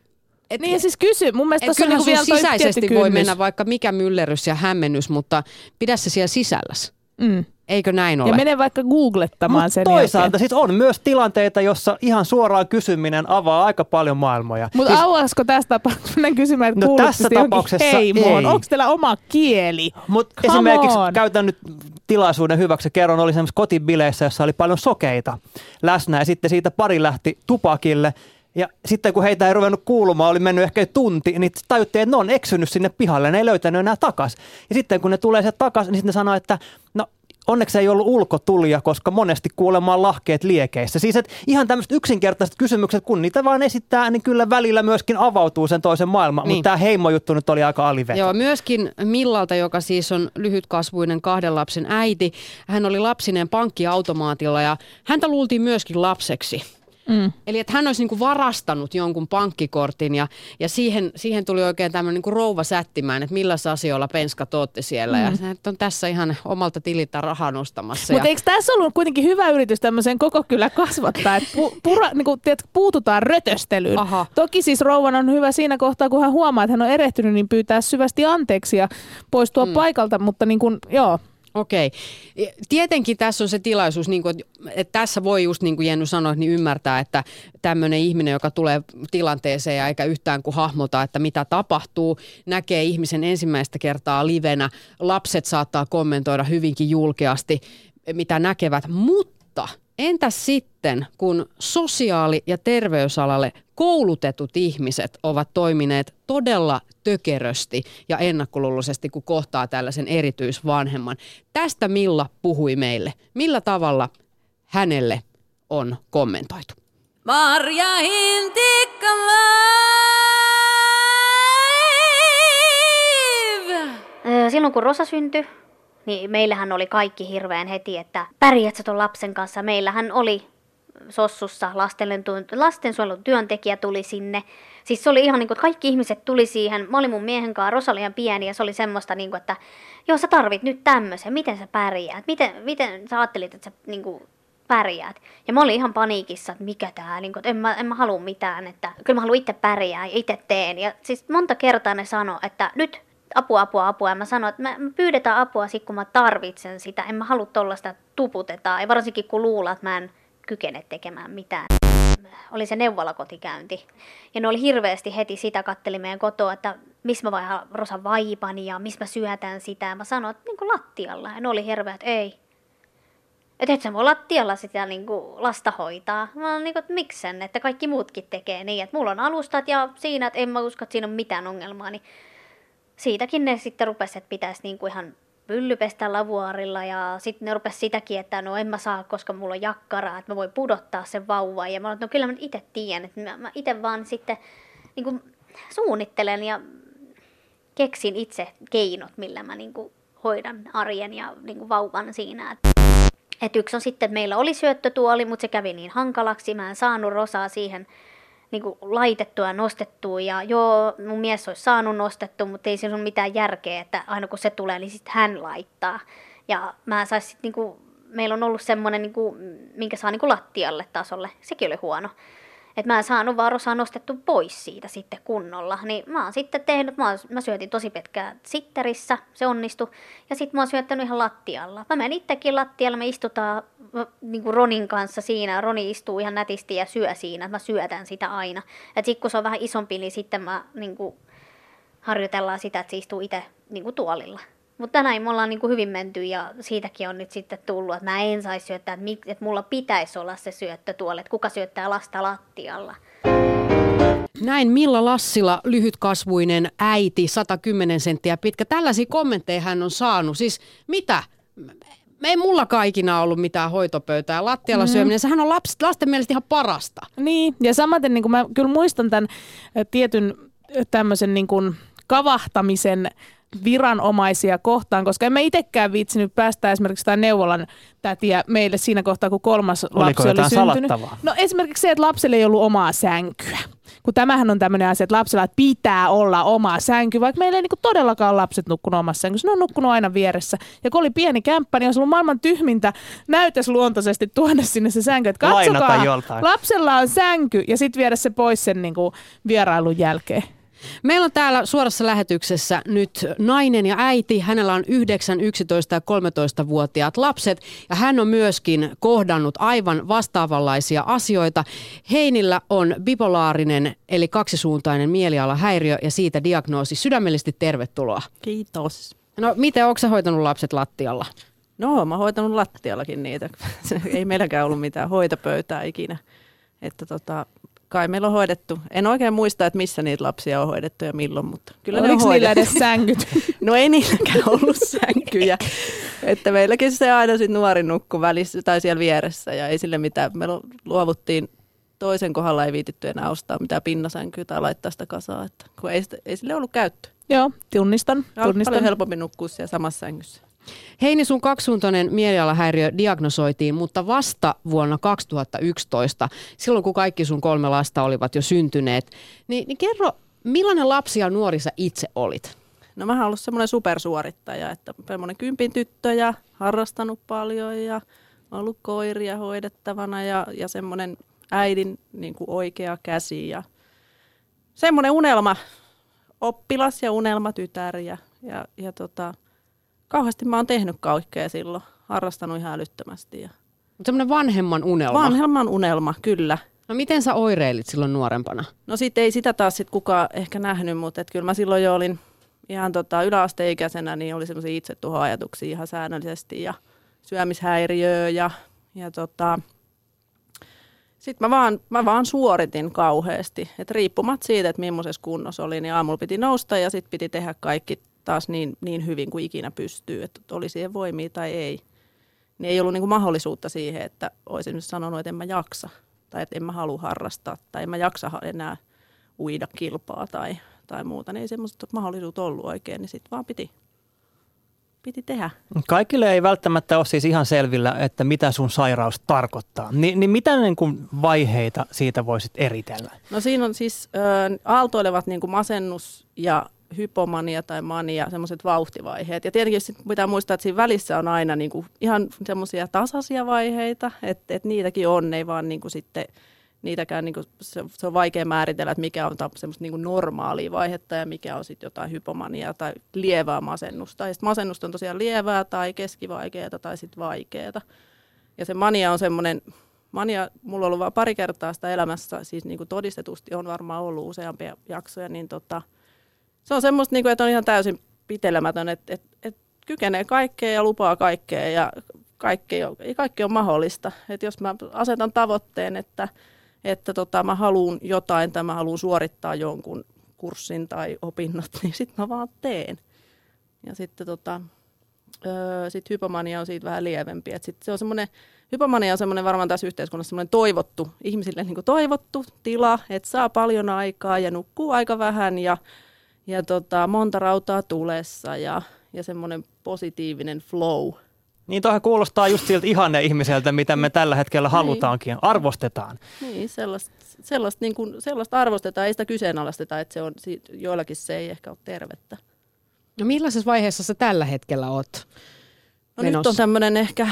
Speaker 2: et,
Speaker 4: Niin siis kysy, mun mielestä
Speaker 2: et
Speaker 4: tuossa on niinku vielä
Speaker 2: sisäisesti voi
Speaker 4: kynnys.
Speaker 2: mennä vaikka mikä myllerys ja hämmennys, mutta pidä se siellä sisälläs.
Speaker 4: Mm.
Speaker 2: Eikö näin ole?
Speaker 4: Ja mene vaikka googlettamaan
Speaker 3: Mutta
Speaker 4: sen
Speaker 3: toisaalta
Speaker 4: jälkeen.
Speaker 3: siis on myös tilanteita, jossa ihan suoraan kysyminen avaa aika paljon maailmoja.
Speaker 4: Mutta
Speaker 3: siis,
Speaker 4: avaisiko tässä tapauksessa, kysymään, että
Speaker 3: No tässä tapauksessa
Speaker 4: heimoon?
Speaker 3: ei.
Speaker 4: Onko teillä oma kieli?
Speaker 3: Mutta
Speaker 4: Come
Speaker 3: esimerkiksi
Speaker 4: on.
Speaker 3: käytän nyt tilaisuuden hyväksi. Kerron, oli semmoisessa kotibileissä, jossa oli paljon sokeita läsnä ja sitten siitä pari lähti tupakille. Ja sitten kun heitä ei ruvennut kuulumaan, oli mennyt ehkä tunti, niin tajuttiin, että ne on eksynyt sinne pihalle, ne ei löytänyt enää takas. Ja sitten kun ne tulee sieltä takas, niin sitten ne sanoo, että no onneksi ei ollut ulkotulija, koska monesti kuulemaan lahkeet liekeissä. Siis että ihan tämmöiset yksinkertaiset kysymykset, kun niitä vaan esittää, niin kyllä välillä myöskin avautuu sen toisen maailman.
Speaker 2: Niin.
Speaker 3: Mutta tämä heimojuttu nyt oli aika aliveto.
Speaker 2: Joo, myöskin Millalta, joka siis on lyhytkasvuinen kahden lapsen äiti. Hän oli lapsineen pankkiautomaatilla ja häntä luultiin myöskin lapseksi. Mm. Eli että hän olisi niin kuin varastanut jonkun pankkikortin ja, ja siihen, siihen tuli oikein tämmöinen niin rouva sättimään, että millä asioilla penska tootte siellä. Mm. Ja että on tässä ihan omalta tililtä rahaa nostamassa.
Speaker 4: Mutta ja... eikö tässä ollut kuitenkin hyvä yritys tämmöiseen koko kyllä kasvattaa, että pu, pura, niin kuin, tiedät, puututaan rötöstelyyn. Aha. Toki siis rouvan on hyvä siinä kohtaa, kun hän huomaa, että hän on erehtynyt, niin pyytää syvästi anteeksi ja poistua mm. paikalta, mutta niin kuin, joo,
Speaker 2: Okei. Tietenkin tässä on se tilaisuus, niin kuin, että tässä voi just niin kuin Jenny sanoi, niin ymmärtää, että tämmöinen ihminen, joka tulee tilanteeseen ja eikä yhtään kuin hahmota, että mitä tapahtuu, näkee ihmisen ensimmäistä kertaa livenä. Lapset saattaa kommentoida hyvinkin julkeasti, mitä näkevät, mutta – Entäs sitten, kun sosiaali- ja terveysalalle koulutetut ihmiset ovat toimineet todella tökerösti ja ennakkoluuloisesti, kun kohtaa tällaisen erityisvanhemman? Tästä Milla puhui meille. Millä tavalla hänelle on kommentoitu? Marja
Speaker 5: Silloin kun Rosa syntyi, niin meillähän oli kaikki hirveän heti, että pärjät tuon lapsen kanssa. Meillähän oli Sossussa lastensuojelun työntekijä tuli sinne. Siis se oli ihan niin kuin, että kaikki ihmiset tuli siihen. Mä olin mun miehen kanssa, Rosa oli ihan pieni ja se oli semmoista, niin kuin, että joo sä tarvit nyt tämmöisen, miten sä pärjäät, miten, miten sä ajattelit, että sä niin kuin, pärjäät. Ja mä olin ihan paniikissa, että mikä tää, niin että en mä, en mä halua mitään, että kyllä mä haluan itse pärjää ja itse teen. Ja siis monta kertaa ne sanoi, että nyt apua, apua, apua. Ja mä sanoin, että mä, pyydetään apua sit, kun mä tarvitsen sitä. En mä halua tollaista tuputetaan. Ja varsinkin kun luulla, että mä en kykene tekemään mitään. Oli se neuvolakotikäynti. Ja ne oli hirveästi heti sitä, katteli meidän kotoa, että missä mä vaihan Rosa vaipan ja missä mä syötän sitä. Ja mä sanoin, että niin lattialla. Ja ne oli hirveä, että ei. Että et sä voi lattialla sitä niin kuin lasta hoitaa. Mä olen niin kuin, että miksen, että kaikki muutkin tekee niin. Että mulla on alustat ja siinä, että en mä usko, että siinä on mitään ongelmaa. Niin siitäkin ne sitten rupesi, että pitäisi niinku ihan pyllypestä lavuaarilla ja sitten ne rupesi sitäkin, että no en mä saa, koska mulla on jakkaraa, että mä voin pudottaa sen vauvan. Ja mä olen, no kyllä mä itse tiedän, että mä, mä itse vaan sitten niin kuin suunnittelen ja keksin itse keinot, millä mä niin kuin hoidan arjen ja niin kuin vauvan siinä. Et yksi on sitten, että meillä oli syöttötuoli, mutta se kävi niin hankalaksi, mä en saanut Rosaa siihen niin kuin laitettua ja nostettua. Ja joo, mun mies olisi saanut nostettua, mutta ei siinä ole mitään järkeä, että aina kun se tulee, niin sitten hän laittaa. Ja mä saisin niin kuin, meillä on ollut semmoinen, niin kuin, minkä saa niin kuin lattialle tasolle. Sekin oli huono. Että mä en saanut vaan osaa nostettu pois siitä sitten kunnolla. Niin mä oon sitten tehnyt, mä, oon, mä syötin tosi pitkään sitterissä, se onnistui. Ja sitten mä oon syöttänyt ihan lattialla. Mä menen itsekin lattialla, me istutaan niin kuin Ronin kanssa siinä. Roni istuu ihan nätisti ja syö siinä. Mä syötän sitä aina. Ja sitten kun se on vähän isompi, niin sitten mä niin kuin, harjoitellaan sitä, että se istuu itse niin kuin tuolilla. Mutta näin me ollaan niin kuin hyvin menty ja siitäkin on nyt sitten tullut, että mä en saisi syöttää, että, mik, että mulla pitäisi olla se syöttö tuolle, että kuka syöttää lasta lattialla.
Speaker 2: Näin Milla Lassila, lyhytkasvuinen äiti, 110 senttiä pitkä. Tällaisia kommentteja hän on saanut. Siis mitä? Me ei mulla kaikina ollut mitään hoitopöytää. Lattialla mm. syöminen, sehän on laps, lasten mielestä ihan parasta.
Speaker 4: Niin, ja samaten niin kuin mä kyllä muistan tämän tietyn tämmöisen niin kuin kavahtamisen viranomaisia kohtaan, koska emme itsekään viitsinyt päästä esimerkiksi tämä neuvolan tätiä meille siinä kohtaa, kun kolmas Oliko lapsi oli syntynyt. Salattavaa? No esimerkiksi se, että lapselle ei ollut omaa sänkyä. Kun tämähän on tämmöinen asia, että lapsella pitää olla oma sänky, vaikka meillä ei niinku todellakaan lapset nukkunut omassa sänkyssä. Ne on nukkunut aina vieressä. Ja kun oli pieni kämppä, niin olisi ollut maailman tyhmintä näytösluontoisesti tuoda sinne se sänky. Että katsokaa, lapsella on sänky ja sitten viedä se pois sen niinku vierailun jälkeen.
Speaker 2: Meillä on täällä suorassa lähetyksessä nyt nainen ja äiti. Hänellä on 9, 11 ja 13-vuotiaat lapset ja hän on myöskin kohdannut aivan vastaavanlaisia asioita. Heinillä on bipolaarinen eli kaksisuuntainen mielialahäiriö ja siitä diagnoosi. Sydämellisesti tervetuloa.
Speaker 6: Kiitos.
Speaker 2: No miten, onko hoitanut lapset lattialla?
Speaker 6: No, mä oon hoitanut lattiallakin niitä. [LAUGHS] Ei meilläkään ollut mitään hoitopöytää ikinä. Että tota, kai meillä on hoidettu. En oikein muista, että missä niitä lapsia on hoidettu ja milloin, mutta
Speaker 4: kyllä Oliko ne on niillä edes sänkyt? [LAUGHS]
Speaker 6: no ei niilläkään ollut sänkyjä. että meilläkin se aina sitten nuori nukku välissä tai siellä vieressä ja ei sille mitään. Me luovuttiin toisen kohdalla ei viititty enää ostaa mitään pinnasänkyä tai laittaa sitä kasaa, että kun ei, ei sille ollut käyttö.
Speaker 4: Joo, tunnistan. tunnistan.
Speaker 6: Paljon helpompi nukkua siellä samassa sängyssä.
Speaker 2: Heini, sun kaksisuuntainen mielialahäiriö diagnosoitiin, mutta vasta vuonna 2011, silloin kun kaikki sun kolme lasta olivat jo syntyneet. Ni, niin kerro, millainen lapsi ja nuori sä itse olit?
Speaker 6: No mä oon ollut semmoinen supersuorittaja, että semmoinen kympin tyttö ja harrastanut paljon ja ollut koiria hoidettavana ja, ja semmoinen äidin niin kuin oikea käsi ja semmoinen unelma oppilas ja unelmatytär ja, ja, ja tota, kauheasti mä oon tehnyt kaikkea silloin, harrastanut ihan älyttömästi. Ja...
Speaker 2: Semmoinen vanhemman unelma.
Speaker 6: Vanhemman unelma, kyllä.
Speaker 2: No miten sä oireilit silloin nuorempana?
Speaker 6: No sitten ei sitä taas sit kukaan ehkä nähnyt, mutta et kyllä mä silloin jo olin ihan tota, yläasteikäisenä, niin oli semmoisia itsetuhoajatuksia ihan säännöllisesti ja syömishäiriöä ja, ja tota, sitten mä vaan, mä vaan suoritin kauheasti. Et riippumatta siitä, että millaisessa kunnossa oli, niin aamulla piti nousta ja sitten piti tehdä kaikki taas niin, niin hyvin kuin ikinä pystyy, että oli siihen voimia tai ei. Niin ei ollut niinku mahdollisuutta siihen, että olisin nyt sanonut, että en mä jaksa tai että en mä halua harrastaa tai en mä jaksa enää uida kilpaa tai, tai muuta. Niin ei semmoista mahdollisuutta ollut oikein, niin sitten vaan piti piti tehdä.
Speaker 3: Kaikille ei välttämättä ole siis ihan selvillä, että mitä sun sairaus tarkoittaa. Ni, niin mitä niin kuin vaiheita siitä voisit eritellä?
Speaker 6: No siinä on siis äh, aaltoilevat niin kuin masennus ja hypomania tai mania, semmoiset vauhtivaiheet. Ja tietenkin pitää muistaa, että siinä välissä on aina niin kuin ihan semmoisia tasaisia vaiheita, että, että niitäkin on, ei vaan niin kuin sitten niitäkään niin kuin, se, se on vaikea määritellä, että mikä on semmoista niin kuin normaalia vaihetta ja mikä on sitten jotain hypomania tai lievää masennusta. Ja sitten masennusta on tosiaan lievää tai keskivaikeaa tai sitten vaikeaa. Ja se mania on semmoinen, mania, mulla on ollut vain pari kertaa sitä elämässä, siis niin kuin todistetusti on varmaan ollut useampia jaksoja, niin tota, se on semmoista, niin kuin, että on ihan täysin pitelemätön, että, että, että kykenee kaikkea ja lupaa kaikkea ja kaikki on, kaikki on mahdollista. Että jos mä asetan tavoitteen, että että tota, mä haluan jotain tai mä haluan suorittaa jonkun kurssin tai opinnot, [LAUGHS] niin sitten mä vaan teen. Ja sitten tota, öö, sit hypomania on siitä vähän lievempi. Et sit se on semmoinen, hypomania on semmoinen varmaan tässä yhteiskunnassa semmoinen toivottu, ihmisille niin toivottu tila, että saa paljon aikaa ja nukkuu aika vähän ja, ja tota, monta rautaa tulessa ja, ja semmoinen positiivinen flow –
Speaker 3: niin tuohon kuulostaa just siltä ihanne ihmiseltä, mitä me tällä hetkellä niin. halutaankin, arvostetaan.
Speaker 6: Niin, sellaista, sellaista, niin kuin, sellaista arvostetaan, ei sitä kyseenalaisteta, että se on, joillakin se ei ehkä ole tervettä.
Speaker 2: No millaisessa vaiheessa sä tällä hetkellä oot
Speaker 6: No menossa? nyt on tämmöinen ehkä,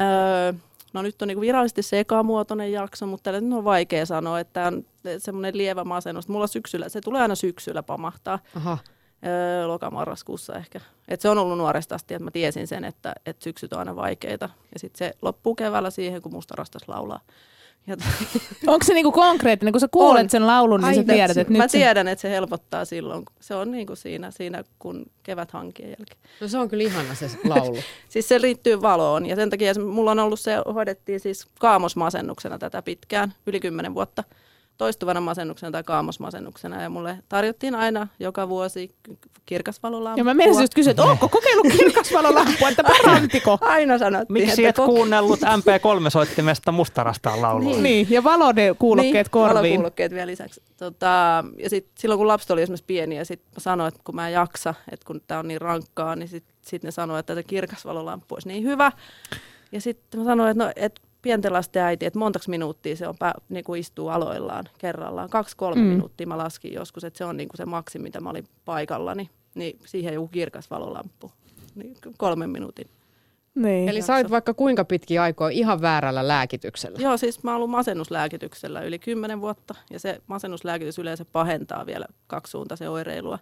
Speaker 6: öö, no nyt on niin virallisesti se ekamuotoinen jakso, mutta tällä on vaikea sanoa, että on semmoinen lievä masennus. Mulla syksyllä, se tulee aina syksyllä pamahtaa. Aha öö, lokamarraskuussa ehkä. Et se on ollut nuoresta asti, että mä tiesin sen, että, että syksyt on aina vaikeita. Ja sitten se loppuu keväällä siihen, kun musta rastas laulaa.
Speaker 4: Onko se niinku konkreettinen, kun sä kuulet on. sen laulun, niin Ai, sä tiedät, että
Speaker 6: nyt Mä
Speaker 4: se...
Speaker 6: tiedän, että se helpottaa silloin. Se on niinku siinä, siinä, kun kevät hankien jälkeen.
Speaker 2: No se on kyllä ihana se laulu. [LAUGHS]
Speaker 6: siis se liittyy valoon ja sen takia mulla on ollut se, hoidettiin siis kaamosmasennuksena tätä pitkään, yli kymmenen vuotta toistuvana masennuksena tai kaamosmasennuksena. Ja mulle tarjottiin aina joka vuosi kirkasvalolampua.
Speaker 4: Ja mä menisin just kysyä, että onko kokeillut kirkasvalolampua, että parantiko? [LAUGHS]
Speaker 6: aina sanottiin.
Speaker 3: Miksi et koke- kuunnellut MP3-soittimesta mustarastaan laulua?
Speaker 4: Niin. niin, ja valokuulokkeet niin, korviin.
Speaker 6: valokuulokkeet vielä lisäksi. Tota, ja sit, silloin kun lapset oli esimerkiksi pieni ja sitten mä sanoin, että kun mä en jaksa, että kun tämä on niin rankkaa, niin sitten sit ne sanoivat, että tämä kirkasvalolamppu olisi niin hyvä. Ja sitten mä sanoin, että no, et pienten lasten äiti, että montaks minuuttia se on pää, niin kuin istuu aloillaan kerrallaan. Kaksi-kolme mm. minuuttia mä laskin joskus, että se on niin kuin se maksimi, mitä mä olin paikallani. Niin siihen joku kirkas valolamppu. Niin kolmen minuutin.
Speaker 2: Niin. Eli sä olit vaikka kuinka pitkiä aikoja ihan väärällä lääkityksellä?
Speaker 6: Joo, siis mä oon ollut masennuslääkityksellä yli kymmenen vuotta. Ja se masennuslääkitys yleensä pahentaa vielä kaksisuuntaisen oireilua.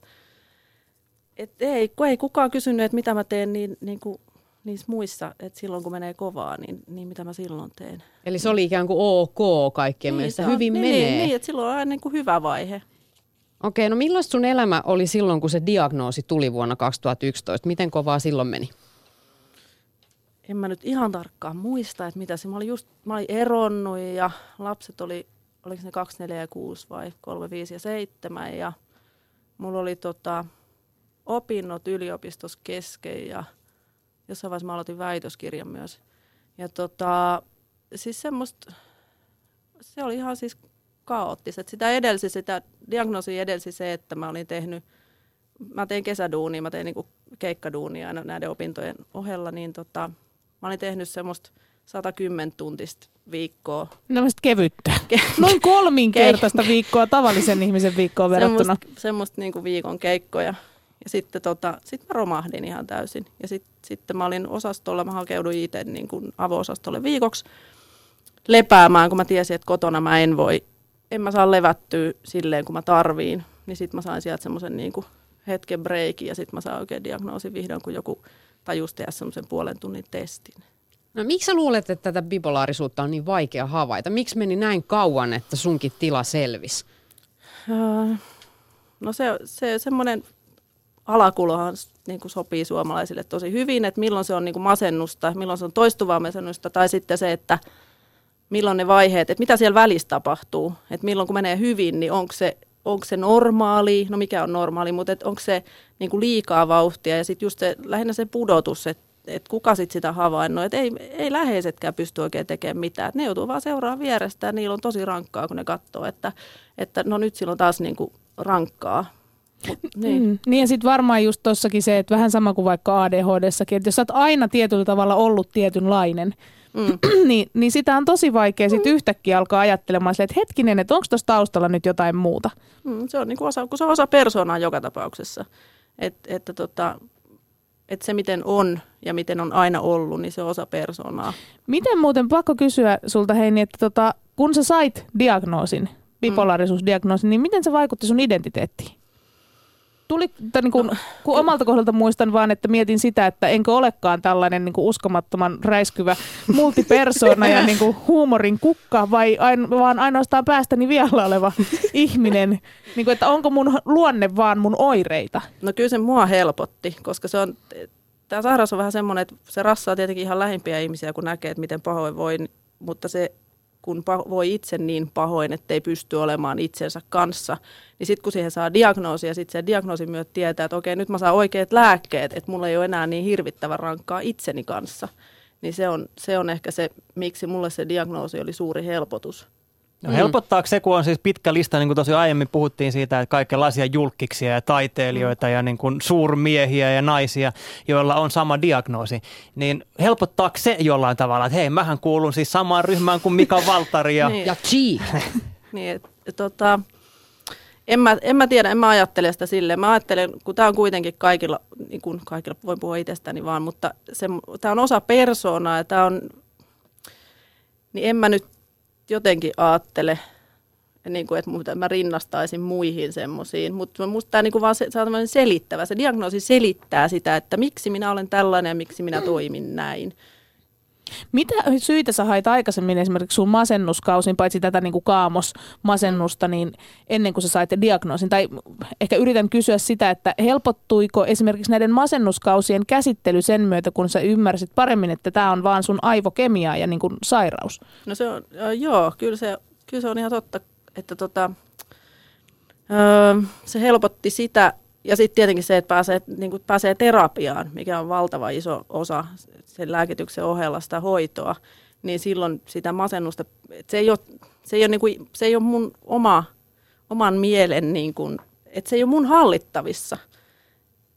Speaker 6: Et ei, kun ei kukaan kysynyt, että mitä mä teen, niin, niin kuin niissä muissa, että silloin kun menee kovaa, niin, niin mitä mä silloin teen.
Speaker 2: Eli se oli ikään kuin ok kaikkien niin, mielestä, hyvin
Speaker 6: niin,
Speaker 2: menee.
Speaker 6: Niin, niin, että silloin on aina niin kuin hyvä vaihe.
Speaker 2: Okei, no millaista sun elämä oli silloin, kun se diagnoosi tuli vuonna 2011? Miten kovaa silloin meni?
Speaker 6: En mä nyt ihan tarkkaan muista, että mitä se, mä olin just, mä olin eronnut ja lapset oli, oliko ne 2, 4 ja 6 vai 3, 5 ja 7 ja mulla oli tota, opinnot yliopistossa kesken ja – jossain vaiheessa mä aloitin väitöskirjan myös. Ja siis semmoista, se oli ihan siis kaoottista. Sitä edelsi, sitä diagnoosia edelsi se, että mä olin tehnyt, mä tein kesäduunia, mä tein niinku keikkaduunia aina näiden opintojen ohella, niin tota, mä olin tehnyt semmoista 110 tuntista viikkoa.
Speaker 4: No kevyttä. Noin [LAUGHS] kolminkertaista viikkoa tavallisen ihmisen viikkoon verrattuna.
Speaker 6: Semmoista, semmoista niin kuin viikon keikkoja. Ja sitten tota, sit mä romahdin ihan täysin. Ja sit, sitten mä olin osastolla, mä hakeuduin itse niin kuin avo-osastolle viikoksi lepäämään, kun mä tiesin, että kotona mä en voi, en mä saa levättyä silleen, kun mä tarviin. Niin sitten mä sain sieltä semmoisen niin kuin hetken breikin ja sitten mä saan oikein diagnoosin vihdoin, kun joku tajusi tehdä semmoisen puolen tunnin testin.
Speaker 2: No miksi sä luulet, että tätä bipolaarisuutta on niin vaikea havaita? Miksi meni näin kauan, että sunkin tila selvisi?
Speaker 6: Öö, no se, se semmoinen alakulohan niin kuin sopii suomalaisille tosi hyvin, että milloin se on niin kuin masennusta, milloin se on toistuvaa masennusta, tai sitten se, että milloin ne vaiheet, että mitä siellä välissä tapahtuu, että milloin kun menee hyvin, niin onko se, onko se normaali, no mikä on normaali, mutta onko se niin kuin liikaa vauhtia, ja sitten just se, lähinnä se pudotus, että että kuka sitten sitä havainnoi, että ei, ei läheisetkään pysty oikein tekemään mitään. Et ne joutuu vaan seuraamaan vierestä ja niillä on tosi rankkaa, kun ne katsoo, että, että no nyt silloin taas niin kuin rankkaa.
Speaker 4: Niin. Mm, niin ja sitten varmaan just tossakin se, että vähän sama kuin vaikka ADHDssakin, että jos sä oot aina tietyllä tavalla ollut tietynlainen, mm. [CLEARS THROAT] niin, niin sitä on tosi vaikea sitten yhtäkkiä alkaa ajattelemaan että hetkinen, että onko tuossa taustalla nyt jotain muuta.
Speaker 6: Mm, se on niin kuin osa, kun se on osa persoonaa joka tapauksessa. Et, että tota, että se miten on ja miten on aina ollut, niin se on osa persoonaa.
Speaker 4: Miten muuten, pakko kysyä sulta Heini, että tota, kun sä sait diagnoosin, bipolaarisuusdiagnoosin, niin miten se vaikutti sun identiteettiin? Tuli, niin kun, no. kun omalta kohdalta muistan vaan, että mietin sitä, että enkö olekaan tällainen niin uskomattoman räiskyvä multipersona ja niin kuin huumorin kukka, vai ain, vaan ainoastaan päästäni vielä oleva ihminen. Niin kuin, että onko mun luonne vaan mun oireita?
Speaker 6: No kyllä se mua helpotti, koska se on, tämä sairaus on vähän semmoinen, että se rassaa tietenkin ihan lähimpiä ihmisiä, kun näkee, että miten pahoin voi, mutta se kun voi itse niin pahoin, ettei pysty olemaan itsensä kanssa, niin sitten kun siihen saa diagnoosi ja sitten se diagnoosi myötä tietää, että okei, nyt mä saan oikeat lääkkeet, että mulla ei ole enää niin hirvittävän rankkaa itseni kanssa, niin se on, se on ehkä se, miksi mulle se diagnoosi oli suuri helpotus.
Speaker 3: No mm. helpottaako se, kun on siis pitkä lista, niin kuin tosiaan aiemmin puhuttiin siitä, että kaikenlaisia julkkiksia ja taiteilijoita ja niin kuin suurmiehiä ja naisia, joilla on sama diagnoosi, niin helpottaako se jollain tavalla, että hei, mähän kuulun siis samaan ryhmään kuin Mika [LAUGHS] Valtari ja...
Speaker 2: niin. Ja Cheek. [LAUGHS]
Speaker 6: niin, et, tota, en mä, en mä tiedä, en mä ajattele sitä silleen. Mä ajattelen, kun tämä on kuitenkin kaikilla, niin kuin kaikilla, voin puhua itsestäni vaan, mutta tämä on osa persoonaa ja tämä on, niin en mä nyt jotenkin ajattele, niin kuin, että mä rinnastaisin muihin semmoisiin. Mutta minusta tämä niin vaan se, se on selittävä. Se diagnoosi selittää sitä, että miksi minä olen tällainen ja miksi minä toimin näin.
Speaker 4: Mitä syitä sä hait aikaisemmin esimerkiksi sun masennuskausin, paitsi tätä niin kuin kaamosmasennusta, niin ennen kuin sä sait diagnoosin? Tai ehkä yritän kysyä sitä, että helpottuiko esimerkiksi näiden masennuskausien käsittely sen myötä, kun sä ymmärsit paremmin, että tämä on vaan sun aivokemiaa ja niin kuin sairaus?
Speaker 6: No se on, joo, kyllä se, kyllä se on ihan totta, että tota, se helpotti sitä, ja sitten tietenkin se, että pääsee, niin kuin pääsee terapiaan, mikä on valtava iso osa sen lääkityksen ohella sitä hoitoa, niin silloin sitä masennusta, se ei ole, se ei ole, niin kuin, se ei ole mun oma, oman mielen, niin kuin, että se ei ole mun hallittavissa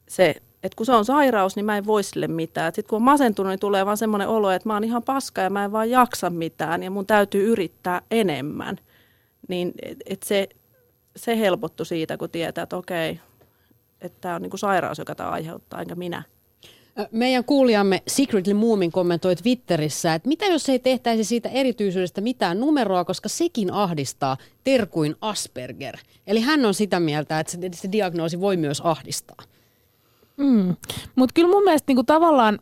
Speaker 6: se, että kun se on sairaus, niin mä en voi sille mitään. Sitten kun on masentunut, niin tulee vaan semmoinen olo, että mä oon ihan paska ja mä en vaan jaksa mitään ja mun täytyy yrittää enemmän. Niin et, et se, se helpottu siitä, kun tietää, että okei, että tämä on niinku sairaus, joka tämä aiheuttaa, enkä minä.
Speaker 2: Meidän kuulijamme Secretly Moomin kommentoi Twitterissä, että mitä jos ei tehtäisi siitä erityisyydestä mitään numeroa, koska sekin ahdistaa terkuin Asperger. Eli hän on sitä mieltä, että se, se diagnoosi voi myös ahdistaa.
Speaker 4: Mm. Mutta kyllä mun mielestä niinku tavallaan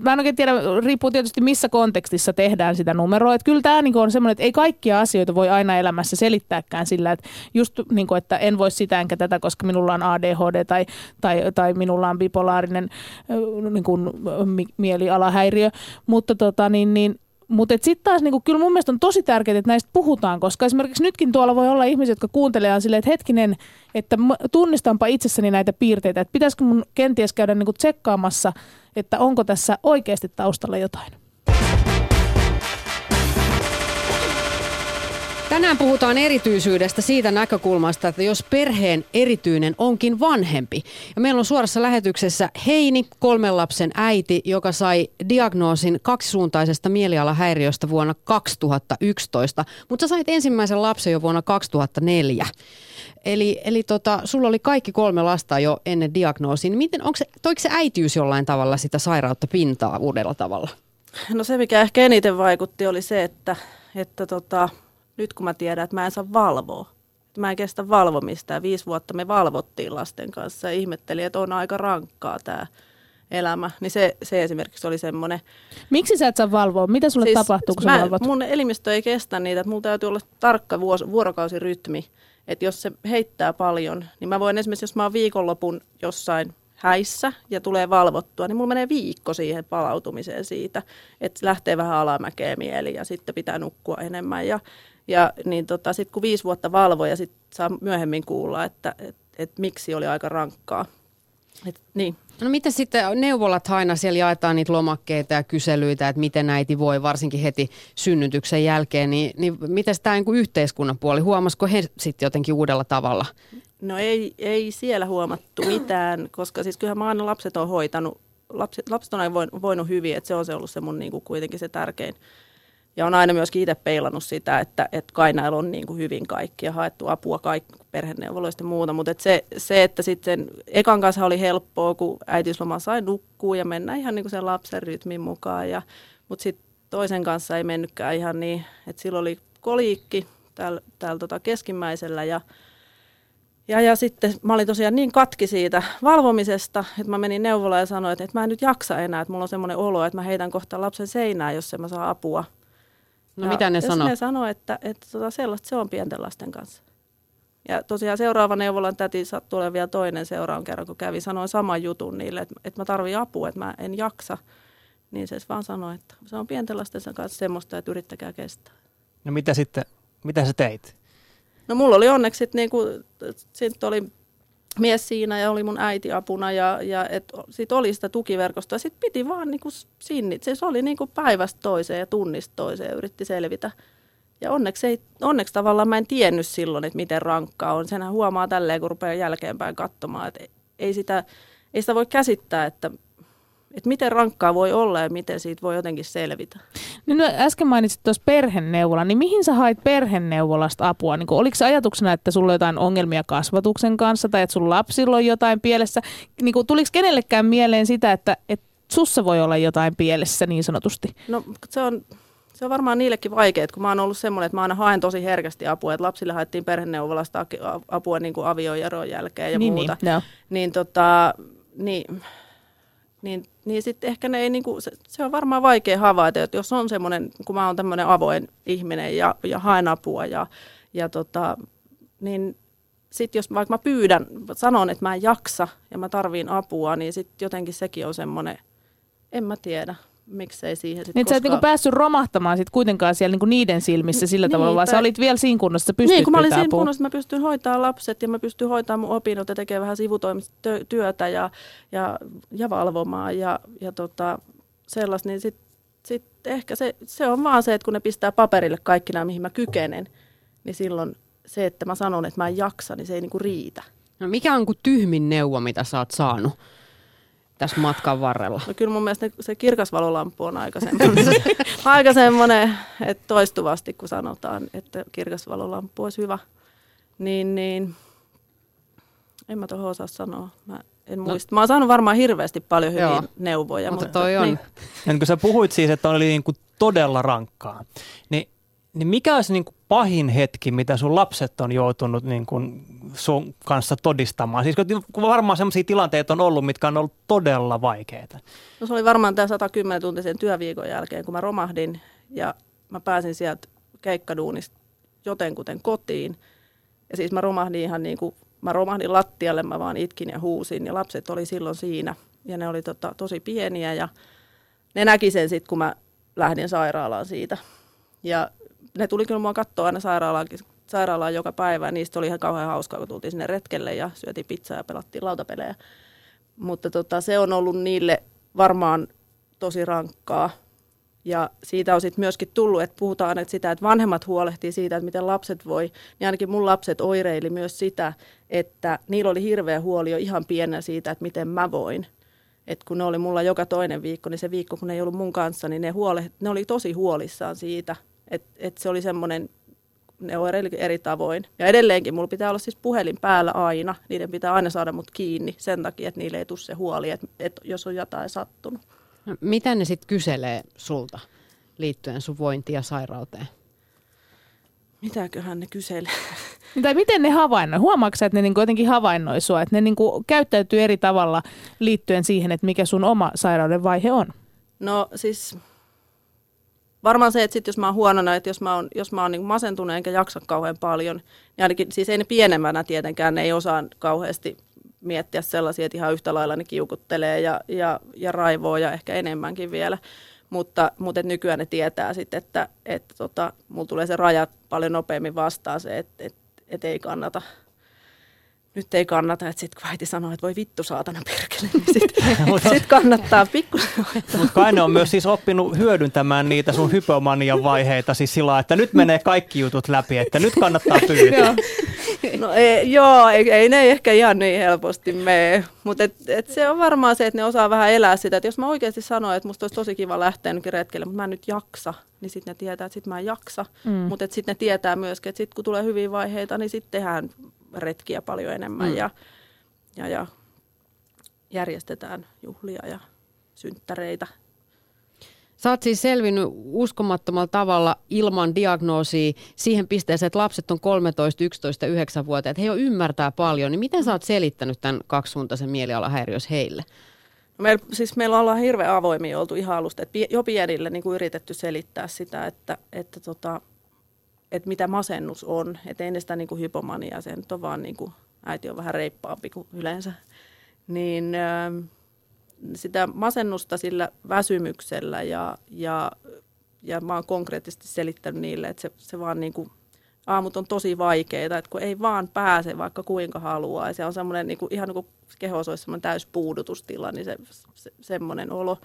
Speaker 4: mä en oikein tiedä, riippuu tietysti missä kontekstissa tehdään sitä numeroa. Että kyllä tämä niin on semmoinen, että ei kaikkia asioita voi aina elämässä selittääkään sillä, että just niin kuin, että en voi sitä enkä tätä, koska minulla on ADHD tai, tai, tai minulla on bipolaarinen niin kuin, mielialahäiriö. Mutta tota, niin, niin, mutta sitten taas niinku, kyllä mun mielestä on tosi tärkeää, että näistä puhutaan, koska esimerkiksi nytkin tuolla voi olla ihmisiä, jotka kuuntelevat silleen, että hetkinen, että tunnistanpa itsessäni näitä piirteitä, että pitäisikö mun kenties käydä niinku tsekkaamassa, että onko tässä oikeasti taustalla jotain.
Speaker 2: Tänään puhutaan erityisyydestä siitä näkökulmasta, että jos perheen erityinen onkin vanhempi. Ja meillä on suorassa lähetyksessä Heini, kolmen lapsen äiti, joka sai diagnoosin kaksisuuntaisesta mielialahäiriöstä vuonna 2011. Mutta sä sait ensimmäisen lapsen jo vuonna 2004. Eli, eli tota, sulla oli kaikki kolme lasta jo ennen diagnoosin. Miten, onko se, toiko se äitiys jollain tavalla sitä sairautta pintaa uudella tavalla?
Speaker 6: No se, mikä ehkä eniten vaikutti, oli se, että, että tota, nyt kun mä tiedän, että mä en saa valvoa, että mä en kestä valvomista ja viisi vuotta me valvottiin lasten kanssa ja ihmettelin, että on aika rankkaa tämä elämä, niin se, se esimerkiksi oli semmoinen.
Speaker 4: Miksi sä et saa valvoa? Mitä sulle siis tapahtuu, kun
Speaker 6: mä,
Speaker 4: sä valvot?
Speaker 6: Mun elimistö ei kestä niitä, että mulla täytyy olla tarkka vuos, vuorokausirytmi, että jos se heittää paljon, niin mä voin esimerkiksi, jos mä oon viikonlopun jossain häissä ja tulee valvottua, niin mulla menee viikko siihen palautumiseen siitä, että lähtee vähän alamäkeä mieli ja sitten pitää nukkua enemmän. Ja, ja niin tota, sitten kun viisi vuotta valvoi ja sitten saa myöhemmin kuulla, että et, et miksi oli aika rankkaa. Et, niin.
Speaker 2: No miten sitten neuvolat aina siellä jaetaan niitä lomakkeita ja kyselyitä, että miten äiti voi varsinkin heti synnytyksen jälkeen, niin, niin miten tämä niin yhteiskunnan puoli, huomasiko he sitten jotenkin uudella tavalla?
Speaker 6: No ei, ei siellä huomattu mitään, koska siis kyllähän mä aina lapset on hoitanut, lapset, lapset on aina voinut hyvin, että se on se ollut se mun niin kuin kuitenkin se tärkein ja on aina myöskin itse peilannut sitä, että, että kai näillä on niin kuin hyvin kaikki ja haettu apua kaikki perheneuvoloista ja muuta. Mutta et se, se, että sitten ekan kanssa oli helppoa, kun äitiysloma sai nukkua ja mennä ihan niin kuin sen lapsen rytmin mukaan. Ja, mutta sitten toisen kanssa ei mennytkään ihan niin, että sillä oli koliikki täällä, täällä tota keskimmäisellä ja ja, ja sitten mä olin tosiaan niin katki siitä valvomisesta, että mä menin neuvolaan ja sanoin, että, että mä en nyt jaksa enää, että mulla on semmoinen olo, että mä heitän kohta lapsen seinään, jos en mä saa apua.
Speaker 2: No ja mitä ne sanoo?
Speaker 6: Ne sanoo, että, että tota, sellaista se on pienten lasten kanssa. Ja tosiaan seuraava neuvolan täti sattui olemaan vielä toinen seuraavan kerran, kun kävi, sanoin saman jutun niille, että, että mä tarvitsen apua, että mä en jaksa. Niin se vaan sanoi, että se on pienten lasten kanssa semmoista, että yrittäkää kestää.
Speaker 3: No mitä sitten, mitä sä teit?
Speaker 6: No mulla oli onneksi sitten niinku, sit oli mies siinä ja oli mun äiti apuna ja, ja sitten oli sitä tukiverkostoa. Sitten piti vaan niinku sinnit. Se oli niinku päivästä toiseen ja tunnista toiseen ja yritti selvitä. Ja onneksi, ei, onneksi tavallaan mä en tiennyt silloin, että miten rankkaa on. Senhän huomaa tälleen, kun rupeaa jälkeenpäin katsomaan, että ei sitä, ei sitä voi käsittää, että että miten rankkaa voi olla ja miten siitä voi jotenkin selvitä.
Speaker 4: No, no äsken mainitsit tuossa perheneuvola, niin mihin sä hait perheneuvolasta apua? Niin oliko se ajatuksena, että sulla on jotain ongelmia kasvatuksen kanssa tai että sun lapsilla on jotain pielessä? Niin kuin, tuliko kenellekään mieleen sitä, että, että sussa voi olla jotain pielessä niin sanotusti?
Speaker 6: No se on, se on varmaan niillekin vaikeaa, kun mä oon ollut semmoinen, että mä aina haen tosi herkästi apua, että lapsille haettiin perheneuvolasta apua niin kuin avio- ja jälkeen ja
Speaker 4: niin,
Speaker 6: muuta.
Speaker 4: Niin, no.
Speaker 6: niin, tota, niin niin, niin sitten ehkä ne ei, niinku, se, se on varmaan vaikea havaita, että jos on semmoinen, kun mä oon tämmöinen avoin ihminen ja, ja haen apua ja, ja tota, niin sitten jos vaikka mä pyydän, sanon, että mä en jaksa ja mä tarviin apua, niin sitten jotenkin sekin on semmoinen, en mä tiedä miksei siihen sitten
Speaker 4: Niin koskaan... sä et niinku päässyt romahtamaan sit kuitenkaan siellä niinku niiden silmissä sillä niin, tavalla, vaan tai... sä olit vielä siinä kunnossa, että
Speaker 6: Niin, kun mä olin siinä apua. kunnossa, että mä pystyn hoitamaan lapset ja mä pystyn hoitamaan mun opinnot ja tekemään vähän sivutoimistyötä ja, ja, ja valvomaan ja, ja tota, sellaista, niin sitten sit ehkä se, se on vaan se, että kun ne pistää paperille kaikki nämä, mihin mä kykenen, niin silloin se, että mä sanon, että mä en jaksa, niin se ei niinku riitä.
Speaker 2: No mikä on kuin tyhmin neuvo, mitä sä oot saanut? Tässä matkan varrella?
Speaker 6: No kyllä mun mielestä se kirkasvalolampu on aika semmoinen, [LAUGHS] aika semmoinen että toistuvasti kun sanotaan, että kirkasvalolampu olisi hyvä, niin, niin en mä tuohon osaa sanoa. Mä en no. muista. Mä oon saanut varmaan hirveästi paljon hyviä Joo. neuvoja.
Speaker 2: Mutta, mutta toi on. Niin.
Speaker 3: Ja kun sä puhuit siis, että oli niin kuin todella rankkaa, niin niin mikä olisi niin kuin pahin hetki, mitä sun lapset on joutunut niin kuin sun kanssa todistamaan? Siis kun varmaan sellaisia tilanteita on ollut, mitkä on ollut todella vaikeita.
Speaker 6: No se oli varmaan tämä 110 tuntisen työviikon jälkeen, kun mä romahdin ja mä pääsin sieltä keikkaduunista jotenkuten kotiin. Ja siis mä romahdin ihan niin kuin, mä romahdin lattialle, mä vaan itkin ja huusin ja lapset oli silloin siinä. Ja ne oli tota, tosi pieniä ja ne näki sen sitten, kun mä lähdin sairaalaan siitä. Ja ne tuli kyllä mua katsoa aina sairaalaan, sairaalaan joka päivä. Niistä oli ihan kauhean hauskaa, kun tultiin sinne retkelle ja syötiin pizzaa ja pelattiin lautapelejä. Mutta tota, se on ollut niille varmaan tosi rankkaa. Ja siitä on sitten myöskin tullut, että puhutaan että sitä, että vanhemmat huolehtii siitä, että miten lapset voi. Niin ainakin mun lapset oireili myös sitä, että niillä oli hirveä huoli jo ihan pienä siitä, että miten mä voin. Et kun ne oli mulla joka toinen viikko, niin se viikko, kun ne ei ollut mun kanssa, niin ne, huole, ne oli tosi huolissaan siitä. Että et se oli semmoinen, ne oireili eri tavoin. Ja edelleenkin mulla pitää olla siis puhelin päällä aina. Niiden pitää aina saada mut kiinni sen takia, että niille ei tule se huoli, että, että jos on jotain sattunut.
Speaker 2: No, mitä ne sitten kyselee sulta liittyen sun vointiin ja sairauteen?
Speaker 6: Mitäköhän ne kyselee? [LAUGHS]
Speaker 4: Tai miten ne havainnoi? Huomaatko että ne niinku jotenkin havainnoi sua, että ne niinku käyttäytyy eri tavalla liittyen siihen, että mikä sun oma sairauden vaihe on?
Speaker 6: No siis varmaan se, että sit jos mä oon huonona, että jos mä oon, jos mä oon niin masentunut enkä jaksa kauhean paljon, niin ainakin siis ei ne pienemmänä tietenkään, ne ei osaa kauheasti miettiä sellaisia, että ihan yhtä lailla ne kiukuttelee ja, ja, ja raivoo ja ehkä enemmänkin vielä. Mutta, mutta et nykyään ne tietää sitten, että, että tota, mulla tulee se raja paljon nopeammin vastaan se, että, että, että ei kannata – nyt ei kannata, että sitten kun äiti sanoo, että voi vittu saatana perkele, niin sitten [LAUGHS] sit kannattaa pikkusen.
Speaker 3: Mutta Kaine on myös siis oppinut hyödyntämään niitä sun hypomanian vaiheita siis sillä että nyt menee kaikki jutut läpi, että nyt kannattaa [LAUGHS] pyytää.
Speaker 6: no ei, joo, ei, ei ne ehkä ihan niin helposti mene, mutta et, et se on varmaan se, että ne osaa vähän elää sitä, että jos mä oikeasti sanon, että musta olisi tosi kiva lähteä nytkin retkelle, mutta mä en nyt jaksa, niin sitten ne tietää, että sit mä en jaksa, mm. mutta sitten ne tietää myöskin, että sitten kun tulee hyviä vaiheita, niin sitten tehdään retkiä paljon enemmän mm. ja, ja, ja järjestetään juhlia ja synttäreitä.
Speaker 2: Sä oot siis selvinnyt uskomattomalla tavalla ilman diagnoosia siihen pisteeseen, että lapset on 13, 11, 9-vuotiaat. He jo ymmärtää paljon. Niin miten sä oot selittänyt tämän kaksisuuntaisen mielialahäiriös heille?
Speaker 6: Meillä, siis meillä ollaan hirveän avoimia oltu ihan alusta. Että jo pienille niin kuin yritetty selittää sitä, että, että tota, että mitä masennus on. Että ei ne sitä niin kuin hypomania, se nyt on vaan niin kuin, äiti on vähän reippaampi kuin yleensä. Niin äh, sitä masennusta sillä väsymyksellä ja, ja, ja mä oon konkreettisesti selittänyt niille, että se, se vaan niin kuin, aamut on tosi vaikeita, että kun ei vaan pääse vaikka kuinka haluaa. Ja se on semmoinen niin kuin, ihan niin kuin keho olisi semmoinen täyspuudutustila, niin se, se, semmoinen olo.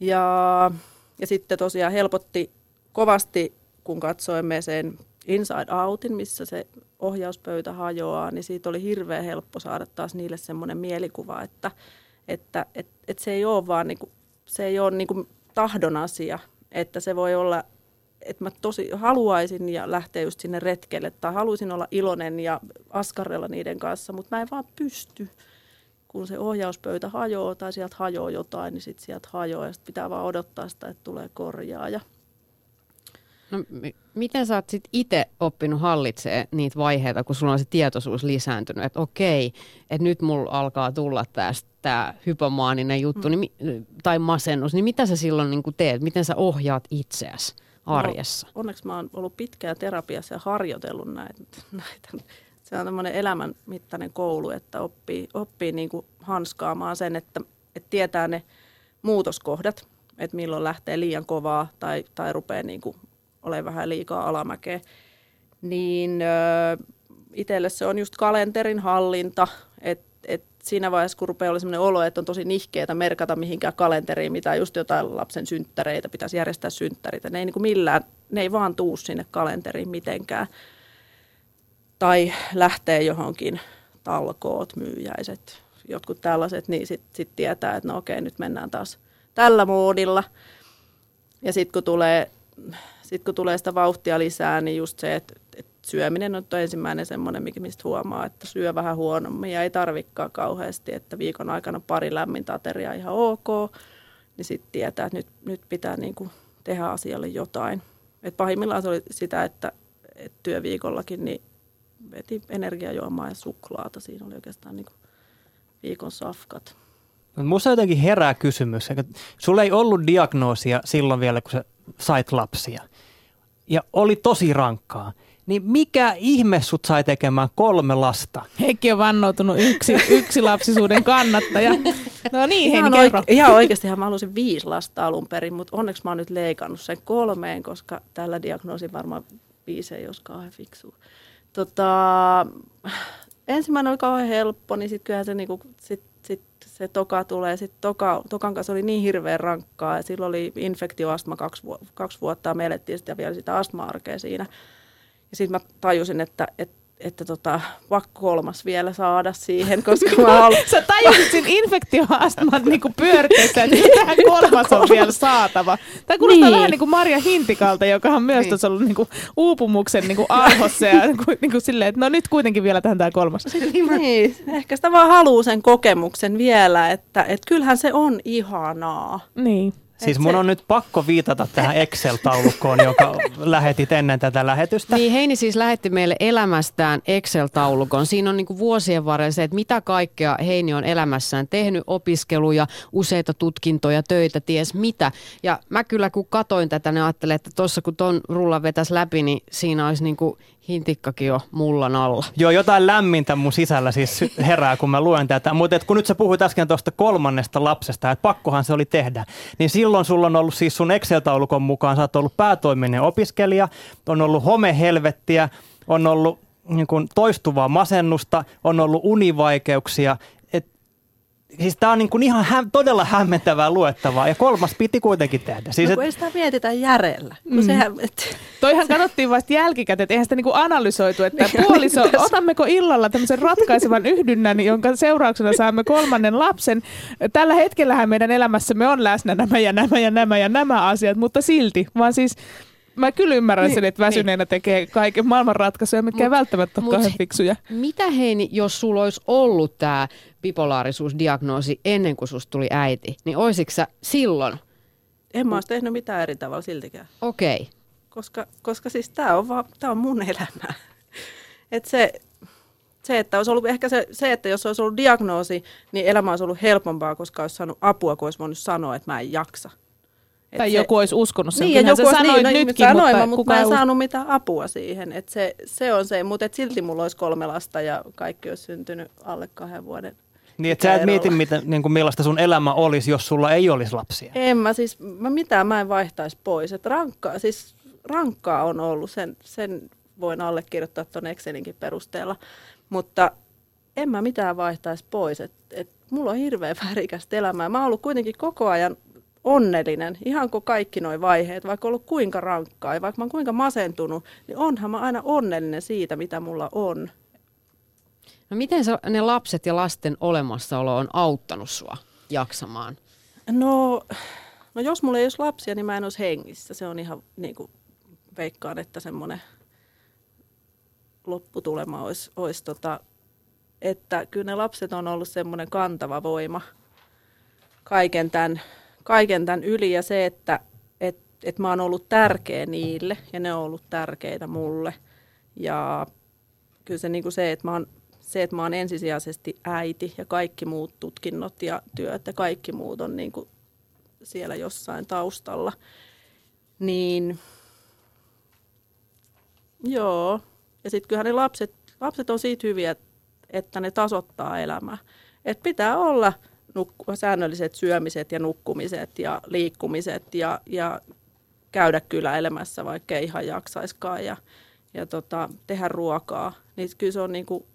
Speaker 6: Ja, ja sitten tosiaan helpotti kovasti kun katsoimme sen Inside Outin, missä se ohjauspöytä hajoaa, niin siitä oli hirveän helppo saada taas niille semmoinen mielikuva, että, että et, et se ei ole vaan niinku, se ei ole niinku tahdon asia, että se voi olla, että mä tosi haluaisin ja lähteä just sinne retkelle tai haluaisin olla iloinen ja askarrella niiden kanssa, mutta mä en vaan pysty. Kun se ohjauspöytä hajoaa tai sieltä hajoaa jotain, niin sitten sieltä hajoaa ja sit pitää vaan odottaa sitä, että tulee korjaaja.
Speaker 2: No, m- miten sä oot sit itse oppinut hallitsee niitä vaiheita, kun sulla on se tietoisuus lisääntynyt, että okei, että nyt mulla alkaa tulla tästä tämä hypomaaninen juttu mm. niin, tai masennus, niin mitä sä silloin niin teet? Miten sä ohjaat itseäsi arjessa?
Speaker 6: No, onneksi mä oon ollut pitkään terapiassa ja harjoitellut näitä. [LAUGHS] näitä. Se on tämmöinen elämän mittainen koulu, että oppii, oppii niin kuin hanskaamaan sen, että, että tietää ne muutoskohdat, että milloin lähtee liian kovaa tai, tai rupeaa niin kuin ole vähän liikaa alamäkeä, niin itselle se on just kalenterin hallinta, että et siinä vaiheessa, kun rupeaa olla sellainen olo, että on tosi nihkeetä merkata mihinkään kalenteriin, mitä just jotain lapsen synttäreitä, pitäisi järjestää synttäreitä. Ne ei niin kuin millään, ne ei vaan tuu sinne kalenteriin mitenkään. Tai lähtee johonkin talkoot, myyjäiset, jotkut tällaiset, niin sitten sit tietää, että no okei, nyt mennään taas tällä moodilla. Ja sitten kun tulee sitten kun tulee sitä vauhtia lisää, niin just se, että, että syöminen on ensimmäinen semmoinen, mistä huomaa, että syö vähän huonommin ja ei tarvikaan kauheasti, että viikon aikana pari lämmintä ateriaa ihan ok, niin sitten tietää, että nyt, nyt pitää niin kuin tehdä asialle jotain. Et pahimmillaan se oli sitä, että, että työviikollakin niin veti energiajuomaa ja suklaata. Siinä oli oikeastaan niin kuin viikon safkat.
Speaker 3: Musta jotenkin herää kysymys. Sulla ei ollut diagnoosia silloin vielä, kun sä sait lapsia ja oli tosi rankkaa. Niin mikä ihme sut sai tekemään kolme lasta?
Speaker 4: Heikki on vannoutunut yksi, [LAUGHS] yksi lapsisuuden kannattaja. No niin,
Speaker 6: ihan, oike- ihan oikeasti mä halusin viisi lasta alun perin, mutta onneksi mä oon nyt leikannut sen kolmeen, koska tällä diagnoosin varmaan viisi ei olisi kauhean fiksu. Tota, ensimmäinen oli kauhean helppo, niin sitten kyllähän se, niinku, sit, sit se toka tulee. Sitten toka, tokan kanssa oli niin hirveän rankkaa ja silloin oli infektioastma kaksi, vu- kaksi vuotta ja me elettiin sitä vielä sitä astma-arkea siinä. Ja sitten mä tajusin, että, että että tota, pakko kolmas vielä saada siihen, [LAUGHS] koska mä haluan...
Speaker 4: Sä tajusit sen infektioastman niinku pyörteessä, että tähän kolmas on vielä saatava. Tämä kuulostaa
Speaker 6: Niin.
Speaker 4: vähän niin kuin Marja Hintikalta, joka on myös
Speaker 2: Niin.
Speaker 4: tuossa ollut niinku uupumuksen niinku arvossa ja niinku, niinku silleen, että no nyt kuitenkin vielä tähän tämä kolmas.
Speaker 6: niin, ehkä sitä vaan haluaa sen kokemuksen vielä, että et kyllähän se on ihanaa.
Speaker 4: Niin.
Speaker 3: Siis mun
Speaker 6: se-
Speaker 3: on nyt pakko viitata tähän Excel-taulukkoon, joka lähetit ennen tätä lähetystä.
Speaker 2: Niin Heini siis lähetti meille elämästään Excel-taulukon. Siinä on niinku vuosien varrella se, että mitä kaikkea Heini on elämässään tehnyt, opiskeluja, useita tutkintoja, töitä, ties mitä. Ja mä kyllä kun katoin tätä, niin ajattelin, että tuossa kun ton rullan vetäs läpi, niin siinä olisi niinku hintikkakin jo mullan alla.
Speaker 3: Joo, jotain lämmintä mun sisällä siis herää, kun mä luen tätä. Mutta kun nyt sä puhuit äsken tuosta kolmannesta lapsesta, että pakkohan se oli tehdä, niin silloin sulla on ollut siis sun Excel-taulukon mukaan, sä oot ollut päätoiminen opiskelija, on ollut homehelvettiä, on ollut niin kuin toistuvaa masennusta, on ollut univaikeuksia. Et, siis tää on niin kuin ihan hä- todella hämmentävää luettavaa ja kolmas piti kuitenkin tehdä. Siis
Speaker 6: No,
Speaker 3: et,
Speaker 6: kun ei sitä mietitä järjellä. No sehän, et,
Speaker 4: Toihan katsottiin vasta jälkikäteen, että eihän sitä niinku analysoitu, että puoliso, otammeko illalla tämmöisen ratkaisevan yhdynnän, jonka seurauksena saamme kolmannen lapsen. Tällä hetkellähän meidän elämässämme on läsnä nämä ja nämä ja nämä ja nämä asiat, mutta silti, vaan siis Mä kyllä ymmärrän
Speaker 2: Niin,
Speaker 4: sen, että väsyneenä tekee kaiken maailman ratkaisuja, mitkä ei
Speaker 2: Mut-
Speaker 4: välttämättä ole kauhean fiksuja.
Speaker 2: Mitä Heini, jos sulla olisi ollut tämä bipolaarisuusdiagnoosi ennen kuin susta tuli äiti, niin oisitko sä silloin,
Speaker 6: en mä olisi tehnyt mitään eri tavalla siltikään.
Speaker 2: okei, okay.
Speaker 6: Koska, koska siis tämä on, vaan, tää on mun elämä. [LAUGHS] Et se, se, että olisi ollut ehkä se, se, että jos olisi ollut diagnoosi, niin elämä olisi ollut helpompaa, koska olisi saanut apua, kun olisi voinut sanoa, että mä en jaksa. Et
Speaker 4: Tai
Speaker 6: se,
Speaker 4: joku olisi uskonut sen.
Speaker 6: Niin, ja
Speaker 4: Kyllähän
Speaker 6: joku olisi,
Speaker 4: sanoit
Speaker 6: niin, no,
Speaker 4: nytkin,
Speaker 6: sanoin,
Speaker 4: mutta,
Speaker 6: mutta, mä en saanut mitään apua siihen. Et se, se on se, mutta et silti mulla olisi kolme lasta ja kaikki olisi syntynyt alle kahden vuoden.
Speaker 3: niin, että sä et mieti, mitä, niin kuin millaista sun elämä olisi, jos sulla ei olisi lapsia.
Speaker 6: En mä siis, mä mitään mä en vaihtaisi pois. Et rankkaa, siis rankkaa on ollut, sen, sen voin allekirjoittaa tuon Excelinkin perusteella. Mutta en mä mitään vaihtaisi pois. Et, et mulla on hirveän värikästä elämää. Mä oon ollut kuitenkin koko ajan onnellinen, ihan kuin kaikki nuo vaiheet, vaikka ollut kuinka rankkaa ja vaikka mä oon kuinka masentunut, niin onhan mä aina onnellinen siitä, mitä mulla on.
Speaker 2: No miten sä, ne lapset ja lasten olemassaolo on auttanut sua jaksamaan?
Speaker 6: No, no jos mulla ei olisi lapsia, niin mä en olisi hengissä. Se on ihan niin kuin veikkaan, että semmoinen lopputulema olisi, olisi tota, että kyllä ne lapset on ollut semmoinen kantava voima kaiken tämän, kaiken tämän yli ja se, että et, et mä oon ollut tärkeä niille ja ne on ollut tärkeitä mulle. Ja kyllä se, niin kuin se, että mä oon, se, että mä oon ensisijaisesti äiti ja kaikki muut tutkinnot ja työt ja kaikki muut on niin kuin siellä jossain taustalla, niin joo. Ja sitten kyllähän ne lapset, lapset on siitä hyviä, että ne tasoittaa elämää. Et pitää olla nuk- säännölliset syömiset ja nukkumiset ja liikkumiset ja, ja käydä kyläilemässä, vaikka ei ihan jaksaiskaan ja, ja tota, tehdä ruokaa. Niin kyllä se on, niinku,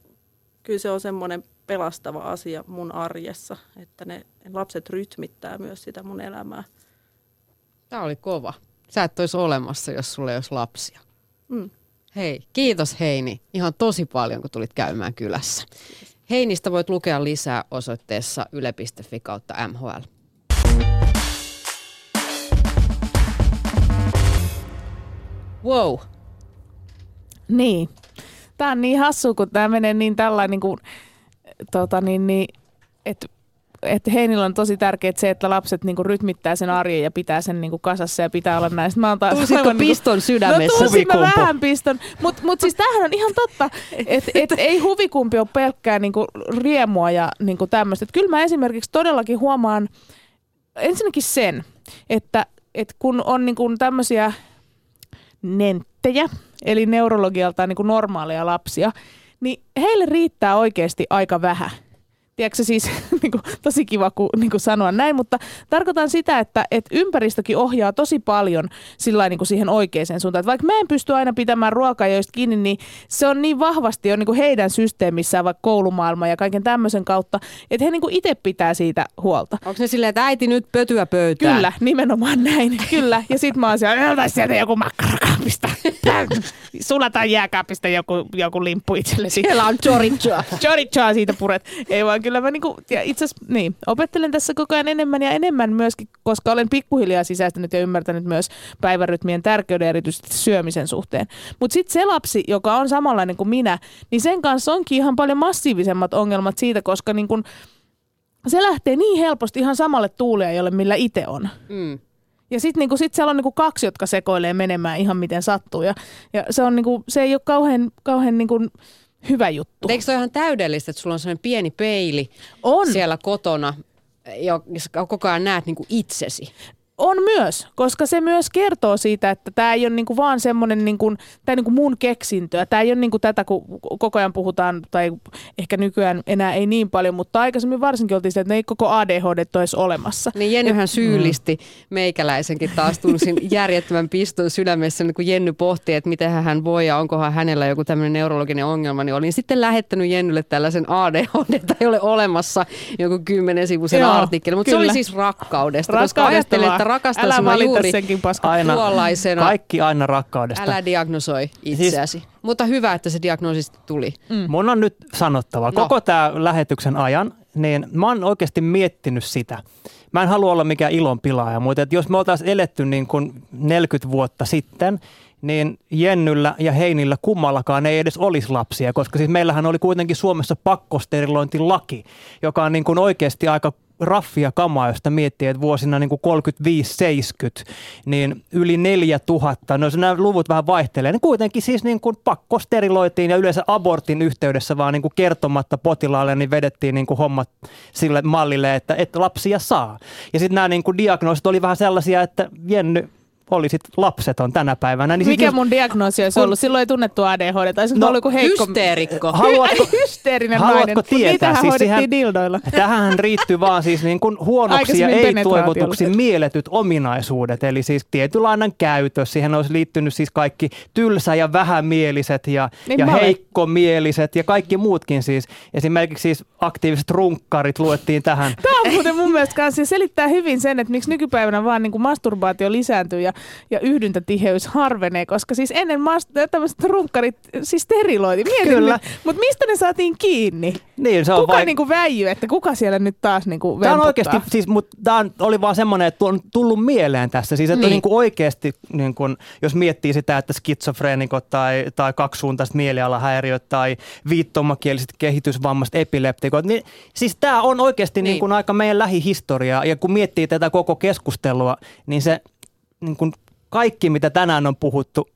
Speaker 6: kyllä se on semmoinen pelastava asia mun arjessa, että ne lapset rytmittää myös sitä mun elämää.
Speaker 2: Tämä oli kova. Sä et olisi olemassa, jos sulla ei olisi lapsia.
Speaker 6: Mm.
Speaker 2: Hei, kiitos Heini ihan tosi paljon, kun tulit käymään kylässä. Heinistä voit lukea lisää osoitteessa yle.fi kautta MHL. Wow.
Speaker 4: Niin. Tämä on niin hassu, kun tämä menee niin tällainen, niin kuin, tota, niin, niin, että että Heinillä on tosi tärkeää se, että lapset niinku rytmittää sen arjen ja pitää sen niinku kasassa ja pitää olla näistä. Mä oon taas
Speaker 2: Tulisitko
Speaker 4: aivan niinku-
Speaker 2: piston sydämessä?
Speaker 4: No tulisin mä vähän piston. Mutta mut siis tämähän on ihan totta, että [LAUGHS] et ei huvikumpi ole pelkkää niinku riemua ja niinku tämmöistä. Kyllä mä esimerkiksi todellakin huomaan ensinnäkin sen, että et kun on niinku tämmöisiä nenttejä, eli neurologialtaan niinku normaaleja lapsia, niin heille riittää oikeasti aika vähän. Tiedätkö siis, [LAUGHS] niin kuin, tosi kiva ku, niin kuin sanoa näin, mutta tarkoitan sitä, että, että ympäristökin ohjaa tosi paljon sillä niin kuin siihen oikeaan suuntaan. Että vaikka mä en pysty aina pitämään ruokajoista kiinni, niin se on niin vahvasti jo niin kuin heidän systeemissään, vaikka koulumaailma ja kaiken tämmöisen kautta, että he niin kuin itse pitää siitä huolta.
Speaker 2: Onko ne silleen, että äiti nyt pötyä pöytään?
Speaker 4: Kyllä, nimenomaan näin, [LAUGHS] kyllä. Ja sit mä oon siellä, sieltä joku makkarakaapista. Sulataan jääkaapista joku, joku limppu itsellesi.
Speaker 2: Siellä on chorichoa.
Speaker 4: Chorichoa siitä puret. Ei vaan kyllä mä niinku, ja itse asiassa, niin, opettelen tässä koko ajan enemmän ja enemmän myöskin, koska olen pikkuhiljaa sisäistänyt ja ymmärtänyt myös päivärytmien tärkeyden erityisesti syömisen suhteen. Mutta sitten se lapsi, joka on samanlainen kuin minä, niin sen kanssa onkin ihan paljon massiivisemmat ongelmat siitä, koska niin kun, se lähtee niin helposti ihan samalle tuuliajolle, millä itse on.
Speaker 2: Mm.
Speaker 4: Ja sitten niinku, sit siellä on niinku kaksi, jotka sekoilee menemään ihan miten sattuu. Ja, ja se, on niinku, se ei ole kauhean, kauhean niinku hyvä juttu.
Speaker 2: Eikö se ole ihan täydellistä, että sulla on sellainen pieni peili
Speaker 4: On.
Speaker 2: siellä kotona, jossa koko ajan näet niin kuin itsesi?
Speaker 4: On myös, koska se myös kertoo siitä, että tämä ei ole niinku vaan semmoinen niinku, tää niinku mun keksintöä. Tämä ei ole niinku tätä, kun koko ajan puhutaan, tai ehkä nykyään enää ei niin paljon, mutta aikaisemmin varsinkin oltiin sitä, että ne ei koko ADHD olisi olemassa.
Speaker 2: Niin Jennyhän syyllisti mm. meikäläisenkin taas tunsin [LAUGHS] järjettömän piston sydämessä, niin kun Jenny pohti, että miten hän voi ja onkohan hänellä joku tämmöinen neurologinen ongelma, niin olin sitten lähettänyt Jennylle tällaisen ADHD, tai ei ole olemassa joku kymmenen sivuisen
Speaker 4: Joo,
Speaker 2: artikkeli, mutta se oli siis rakkaudesta, koska
Speaker 4: Rakkaudesta
Speaker 2: ajattelin,
Speaker 4: vaan.
Speaker 2: että rakastan
Speaker 4: Älä
Speaker 2: sinua
Speaker 4: valita
Speaker 2: juuri
Speaker 4: senkin paska.
Speaker 3: Aina,
Speaker 2: tuollaisena.
Speaker 3: kaikki aina rakkaudesta.
Speaker 2: Älä diagnosoi itseäsi. Siis, Mutta hyvä, että se diagnoosi tuli.
Speaker 3: Mm. Mun on nyt sanottava,
Speaker 2: No.
Speaker 3: koko tämä lähetyksen ajan, niin mä oon oikeasti miettinyt sitä. Mä en halua olla mikään ilonpilaaja, mutta että jos me oltaisiin eletty niin kuin 40 vuotta sitten, niin Jennyllä ja Heinillä kummallakaan ei edes olisi lapsia, koska siis meillähän oli kuitenkin Suomessa pakkosterilointilaki, joka on niin kuin oikeasti aika raffia kamaa, josta miettii, että vuosina niin kuin 35-70, niin yli 4000, no nämä luvut vähän vaihtelee, niin kuitenkin siis niin kuin pakkosteriloitiin ja yleensä abortin yhteydessä vaan niin kuin kertomatta potilaalle, niin vedettiin niin kuin hommat sille mallille, että, että lapsia saa. Ja sitten nämä niin kuin diagnoosit oli vähän sellaisia, että Jenny oli sit lapseton tänä päivänä. Niin
Speaker 4: Mikä mun diagnoosi olisi
Speaker 3: kun-
Speaker 4: ollut? Silloin ei tunnettu ADHD, tai se
Speaker 3: No,
Speaker 4: ollut joku heikko...
Speaker 2: Hysteerikko. [LAUGHS]
Speaker 3: Haluatko,
Speaker 4: Hysteerinen
Speaker 3: Haluatko
Speaker 4: nainen.
Speaker 3: Tietää?
Speaker 4: Niitähän
Speaker 3: Siis
Speaker 4: hoidettiin
Speaker 3: siihen-
Speaker 4: dildoilla. [LAUGHS]
Speaker 3: Tähän riittyy vaan siis niin kuin huonoksi ja ei-toivotuksi mielletyt ominaisuudet. Eli siis tietynlainen käytös. Siihen olisi liittynyt siis kaikki tylsä- ja vähämieliset ja,
Speaker 4: Niin
Speaker 3: ja heikkomieliset ja kaikki muutkin siis. Esimerkiksi siis aktiiviset runkkarit luettiin tähän.
Speaker 4: Tämä on muuten mun mielestä kanssa, se selittää hyvin sen, että miksi nykypäivänä vaan niin kuin masturbaatio lisääntyy ja, ja yhdyntätiheys harvenee, koska siis ennen mast- tämmöiset runkkarit siis steriloiti. Mietin
Speaker 3: Kyllä.
Speaker 4: mutta mistä ne saatiin kiinni?
Speaker 3: Niin, se on
Speaker 4: Kuka
Speaker 3: vain-
Speaker 4: niin kuin väijy, että kuka siellä nyt taas niin kuin
Speaker 3: Tämä on oikeasti, siis, mutta tämä oli vaan semmoinen, että on tullut mieleen tässä. Siis, että
Speaker 2: Niin.
Speaker 3: niin. Niin kuin oikeasti, niin kuin, jos miettii sitä, että skitsofreenikot tai, tai kaksisuuntaiset mielialahäiriöt tai viittomakieliset kehitysvammaiset epileptikot, niin siis tämä on oikeasti niin.
Speaker 2: Niin.
Speaker 3: Niin kuin aika meidän lähihistoriaa. Ja kun miettii tätä koko keskustelua, niin se niin kuin kaikki, mitä tänään on puhuttu,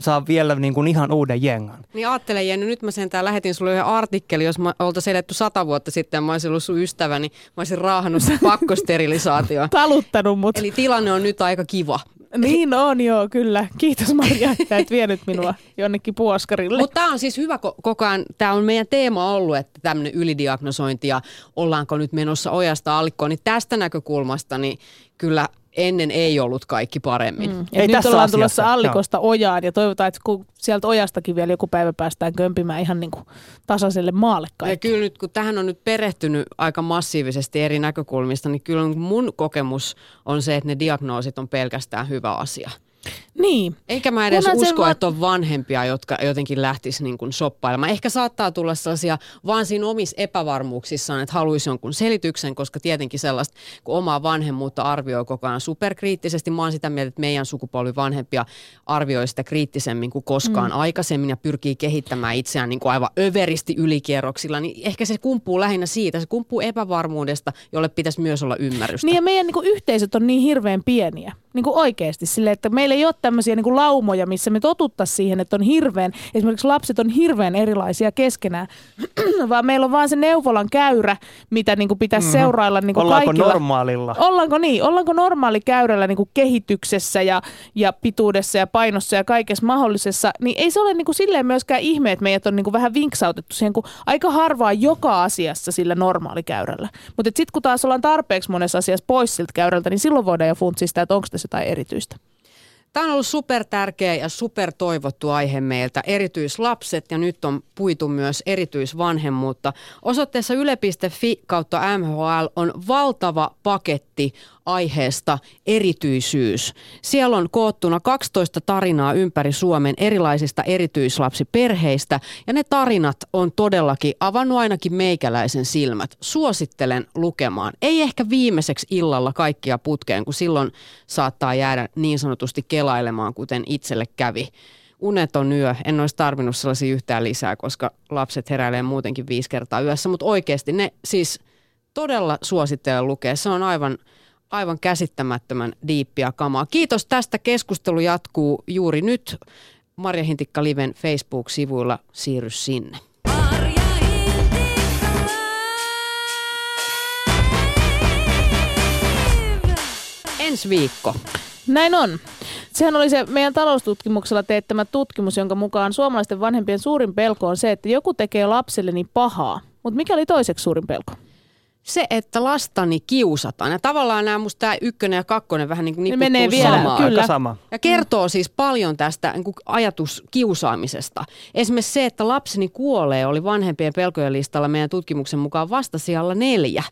Speaker 3: saa vielä niin kuin ihan uuden jengan.
Speaker 2: Niin ajattele Jenny, nyt mä sentään lähetin sulle yhden artikkeli, jos mä oltaisiin eletty sata vuotta sitten mä olisin ollut sun ystävä, niin mä olisin raahannut sen [LAUGHS] pakkosterilisaation.
Speaker 4: Taluttanut mut.
Speaker 2: Eli tilanne on nyt aika kiva.
Speaker 4: Niin on joo, kyllä. Kiitos Maria, että et vienyt minua jonnekin puoskarille.
Speaker 2: Mutta tämä on siis hyvä ko- koko ajan, tämä on meidän teema ollut, että tämmöinen ylidiagnosointi ja ollaanko nyt menossa ojasta allikkoon, niin tästä näkökulmasta niin kyllä ennen ei ollut kaikki paremmin. Mm.
Speaker 3: Ei
Speaker 4: nyt
Speaker 3: tässä
Speaker 4: ollaan
Speaker 3: asiassa,
Speaker 4: tulossa
Speaker 3: joo.
Speaker 4: allikosta ojaan ja toivotaan, että kun sieltä ojastakin vielä joku päivä päästään kömpimään ihan niin kuin tasaiselle maalle
Speaker 2: Ja
Speaker 4: kaikki.
Speaker 2: kyllä nyt, kun tähän on nyt perehtynyt aika massiivisesti eri näkökulmista, niin kyllä mun kokemus on se, että ne diagnoosit on pelkästään hyvä asia.
Speaker 4: Niin.
Speaker 2: Eikä mä edes
Speaker 4: Kunhan
Speaker 2: usko,
Speaker 4: vaan-
Speaker 2: että on vanhempia, jotka jotenkin lähtis niin kuin shoppailemaan. Ehkä saattaa tulla sellaisia vaan siinä omissa epävarmuuksissaan, että haluaisi jonkun selityksen, koska tietenkin sellaista, kun omaa vanhemmuutta arvioi koko ajan superkriittisesti. Mä oon sitä mieltä, että meidän sukupolvi vanhempia arvioi sitä kriittisemmin kuin koskaan mm. aikaisemmin ja pyrkii kehittämään itseään niin kuin aivan överisti ylikierroksilla. Niin ehkä se kumpuu lähinnä siitä, se kumpuu epävarmuudesta, jolle pitäisi myös olla ymmärrystä.
Speaker 4: Niin ja meidän niin kuin, yhteisöt on niin hirveän pieniä, niin kuin oikeasti sille, että meillä ei ole tämmöisiä niin kuin laumoja, missä me totuttaisiin siihen, että on hirveän, esimerkiksi lapset on hirveän erilaisia keskenään, [CLEARS THROAT] vaan meillä on vaan se neuvolan käyrä, mitä niin kuin pitäisi mm-hmm. seurailla niin kuin
Speaker 3: Ollaanko
Speaker 4: kaikilla.
Speaker 3: normaalilla?
Speaker 4: Ollaanko niin? Ollaanko normaali käyrällä niin kuin kehityksessä ja, ja pituudessa ja painossa ja kaikessa mahdollisessa? Niin ei se ole niin kuin silleen myöskään ihme, että meidät on niin kuin vähän vinksautettu siihen, kun aika harvaa joka asiassa sillä normaalikäyrällä. Mutta sitten kun taas ollaan tarpeeksi monessa asiassa pois siltä käyrältä, niin silloin voidaan jo funtsia sitä, että onko tässä jotain erityistä.
Speaker 2: Tämä on ollut super tärkeä ja super toivottu aihe meiltä, erityislapset ja nyt on puitu myös erityisvanhemmuutta. Osoitteessa yle.fi kautta MHL on valtava paketti aiheesta erityisyys. Siellä on koottuna 12 tarinaa ympäri Suomen erilaisista erityislapsiperheistä ja ne tarinat on todellakin avannut ainakin meikäläisen silmät. Suosittelen lukemaan. Ei ehkä viimeiseksi illalla kaikkia putkeen, kun silloin saattaa jäädä niin sanotusti kelailemaan, kuten itselle kävi uneton yö. En olisi tarvinnut sellaisia yhtään lisää, koska lapset heräilee muutenkin viisi kertaa yössä, mutta oikeasti ne siis todella suosittelen lukea. Se on aivan, aivan käsittämättömän diippiä kamaa. Kiitos tästä. Keskustelu jatkuu juuri nyt. Marja Hintikka Liven Facebook-sivuilla. Siirry sinne. Ensi viikko.
Speaker 4: Näin on. Sehän oli se meidän taloustutkimuksella teettämä tutkimus, jonka mukaan suomalaisten vanhempien suurin pelko on se, että joku tekee lapselleni pahaa. Mutta mikä oli toiseksi suurin pelko?
Speaker 2: Se, että lastani kiusataan. Ja tavallaan nämä musta tämä ykkönen ja kakkonen vähän niin kuin
Speaker 4: Ne menee vielä,
Speaker 2: samaan.
Speaker 4: kyllä.
Speaker 3: Aika sama.
Speaker 2: Ja kertoo siis paljon tästä niin kuin ajatus kiusaamisesta. Esimerkiksi se, että lapseni kuolee, oli vanhempien pelkojen listalla meidän tutkimuksen mukaan vasta sijalla neljä.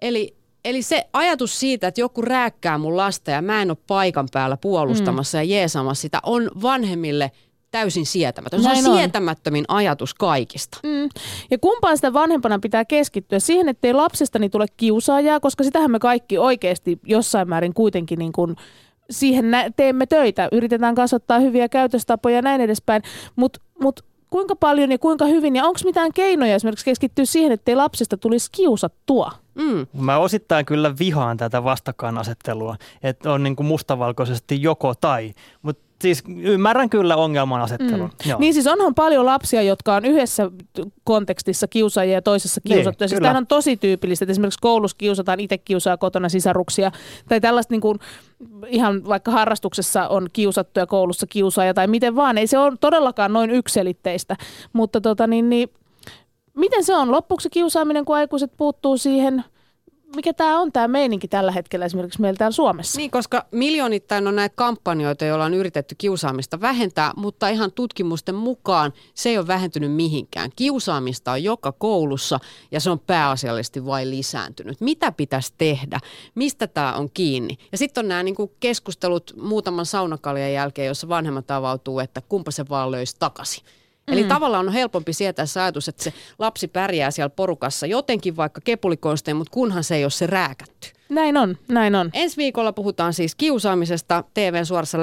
Speaker 2: Eli, eli se ajatus siitä, että joku rääkkää mun lasta ja mä en ole paikan päällä puolustamassa mm. ja jeesamassa sitä, on vanhemmille täysin sietämätön. Se on
Speaker 4: on.
Speaker 2: sietämättömin ajatus kaikista.
Speaker 4: Mm. Ja kumpaan sitä vanhempana pitää keskittyä siihen, ettei lapsestani tule kiusaajaa, koska sitähän me kaikki oikeasti jossain määrin kuitenkin niin kuin siihen nä- teemme töitä. Yritetään kasvattaa hyviä käytöstapoja ja näin edespäin. Mutta mut kuinka paljon ja kuinka hyvin ja onko mitään keinoja esimerkiksi keskittyä siihen, ettei lapsesta tulisi kiusattua?
Speaker 2: Mm.
Speaker 3: Mä osittain kyllä vihaan tätä vastakkainasettelua, että on niin kuin mustavalkoisesti joko tai. Mutta siis ymmärrän kyllä ongelman asettelun. Mm.
Speaker 4: Niin siis onhan paljon lapsia, jotka on yhdessä kontekstissa kiusaajia ja toisessa
Speaker 3: Niin,
Speaker 4: kiusattuja. Siis
Speaker 3: kyllä.
Speaker 4: tämähän on tosi tyypillistä, että esimerkiksi koulussa kiusataan, itse kiusaa kotona sisaruksia. Tai tällaista niin kuin, ihan vaikka harrastuksessa on kiusattu ja koulussa kiusaaja tai miten vaan. Ei se ole todellakaan noin ykselitteistä. Mutta tota, niin, niin, miten se on? Loppuuko se kiusaaminen, kun aikuiset puuttuu siihen? Mikä tämä on tämä meininki tällä hetkellä esimerkiksi meillä täällä Suomessa?
Speaker 2: Niin, koska miljoonittain on näitä kampanjoita, joilla on yritetty kiusaamista vähentää, mutta ihan tutkimusten mukaan se ei ole vähentynyt mihinkään. Kiusaamista on joka koulussa ja se on pääasiallisesti vain lisääntynyt. Mitä pitäisi tehdä? Mistä tämä on kiinni? Ja sitten on nämä niinku keskustelut muutaman saunakaljan jälkeen, jossa vanhemmat avautuu, että kumpa se vaan löisi takaisin. Eli tavallaan on helpompi sietää se ajatus, että se lapsi pärjää siellä porukassa jotenkin vaikka kepulikonstein, mutta kunhan se ei ole se rääkätty.
Speaker 4: Näin on, näin on.
Speaker 2: Ensi viikolla puhutaan siis kiusaamisesta TV-suorassa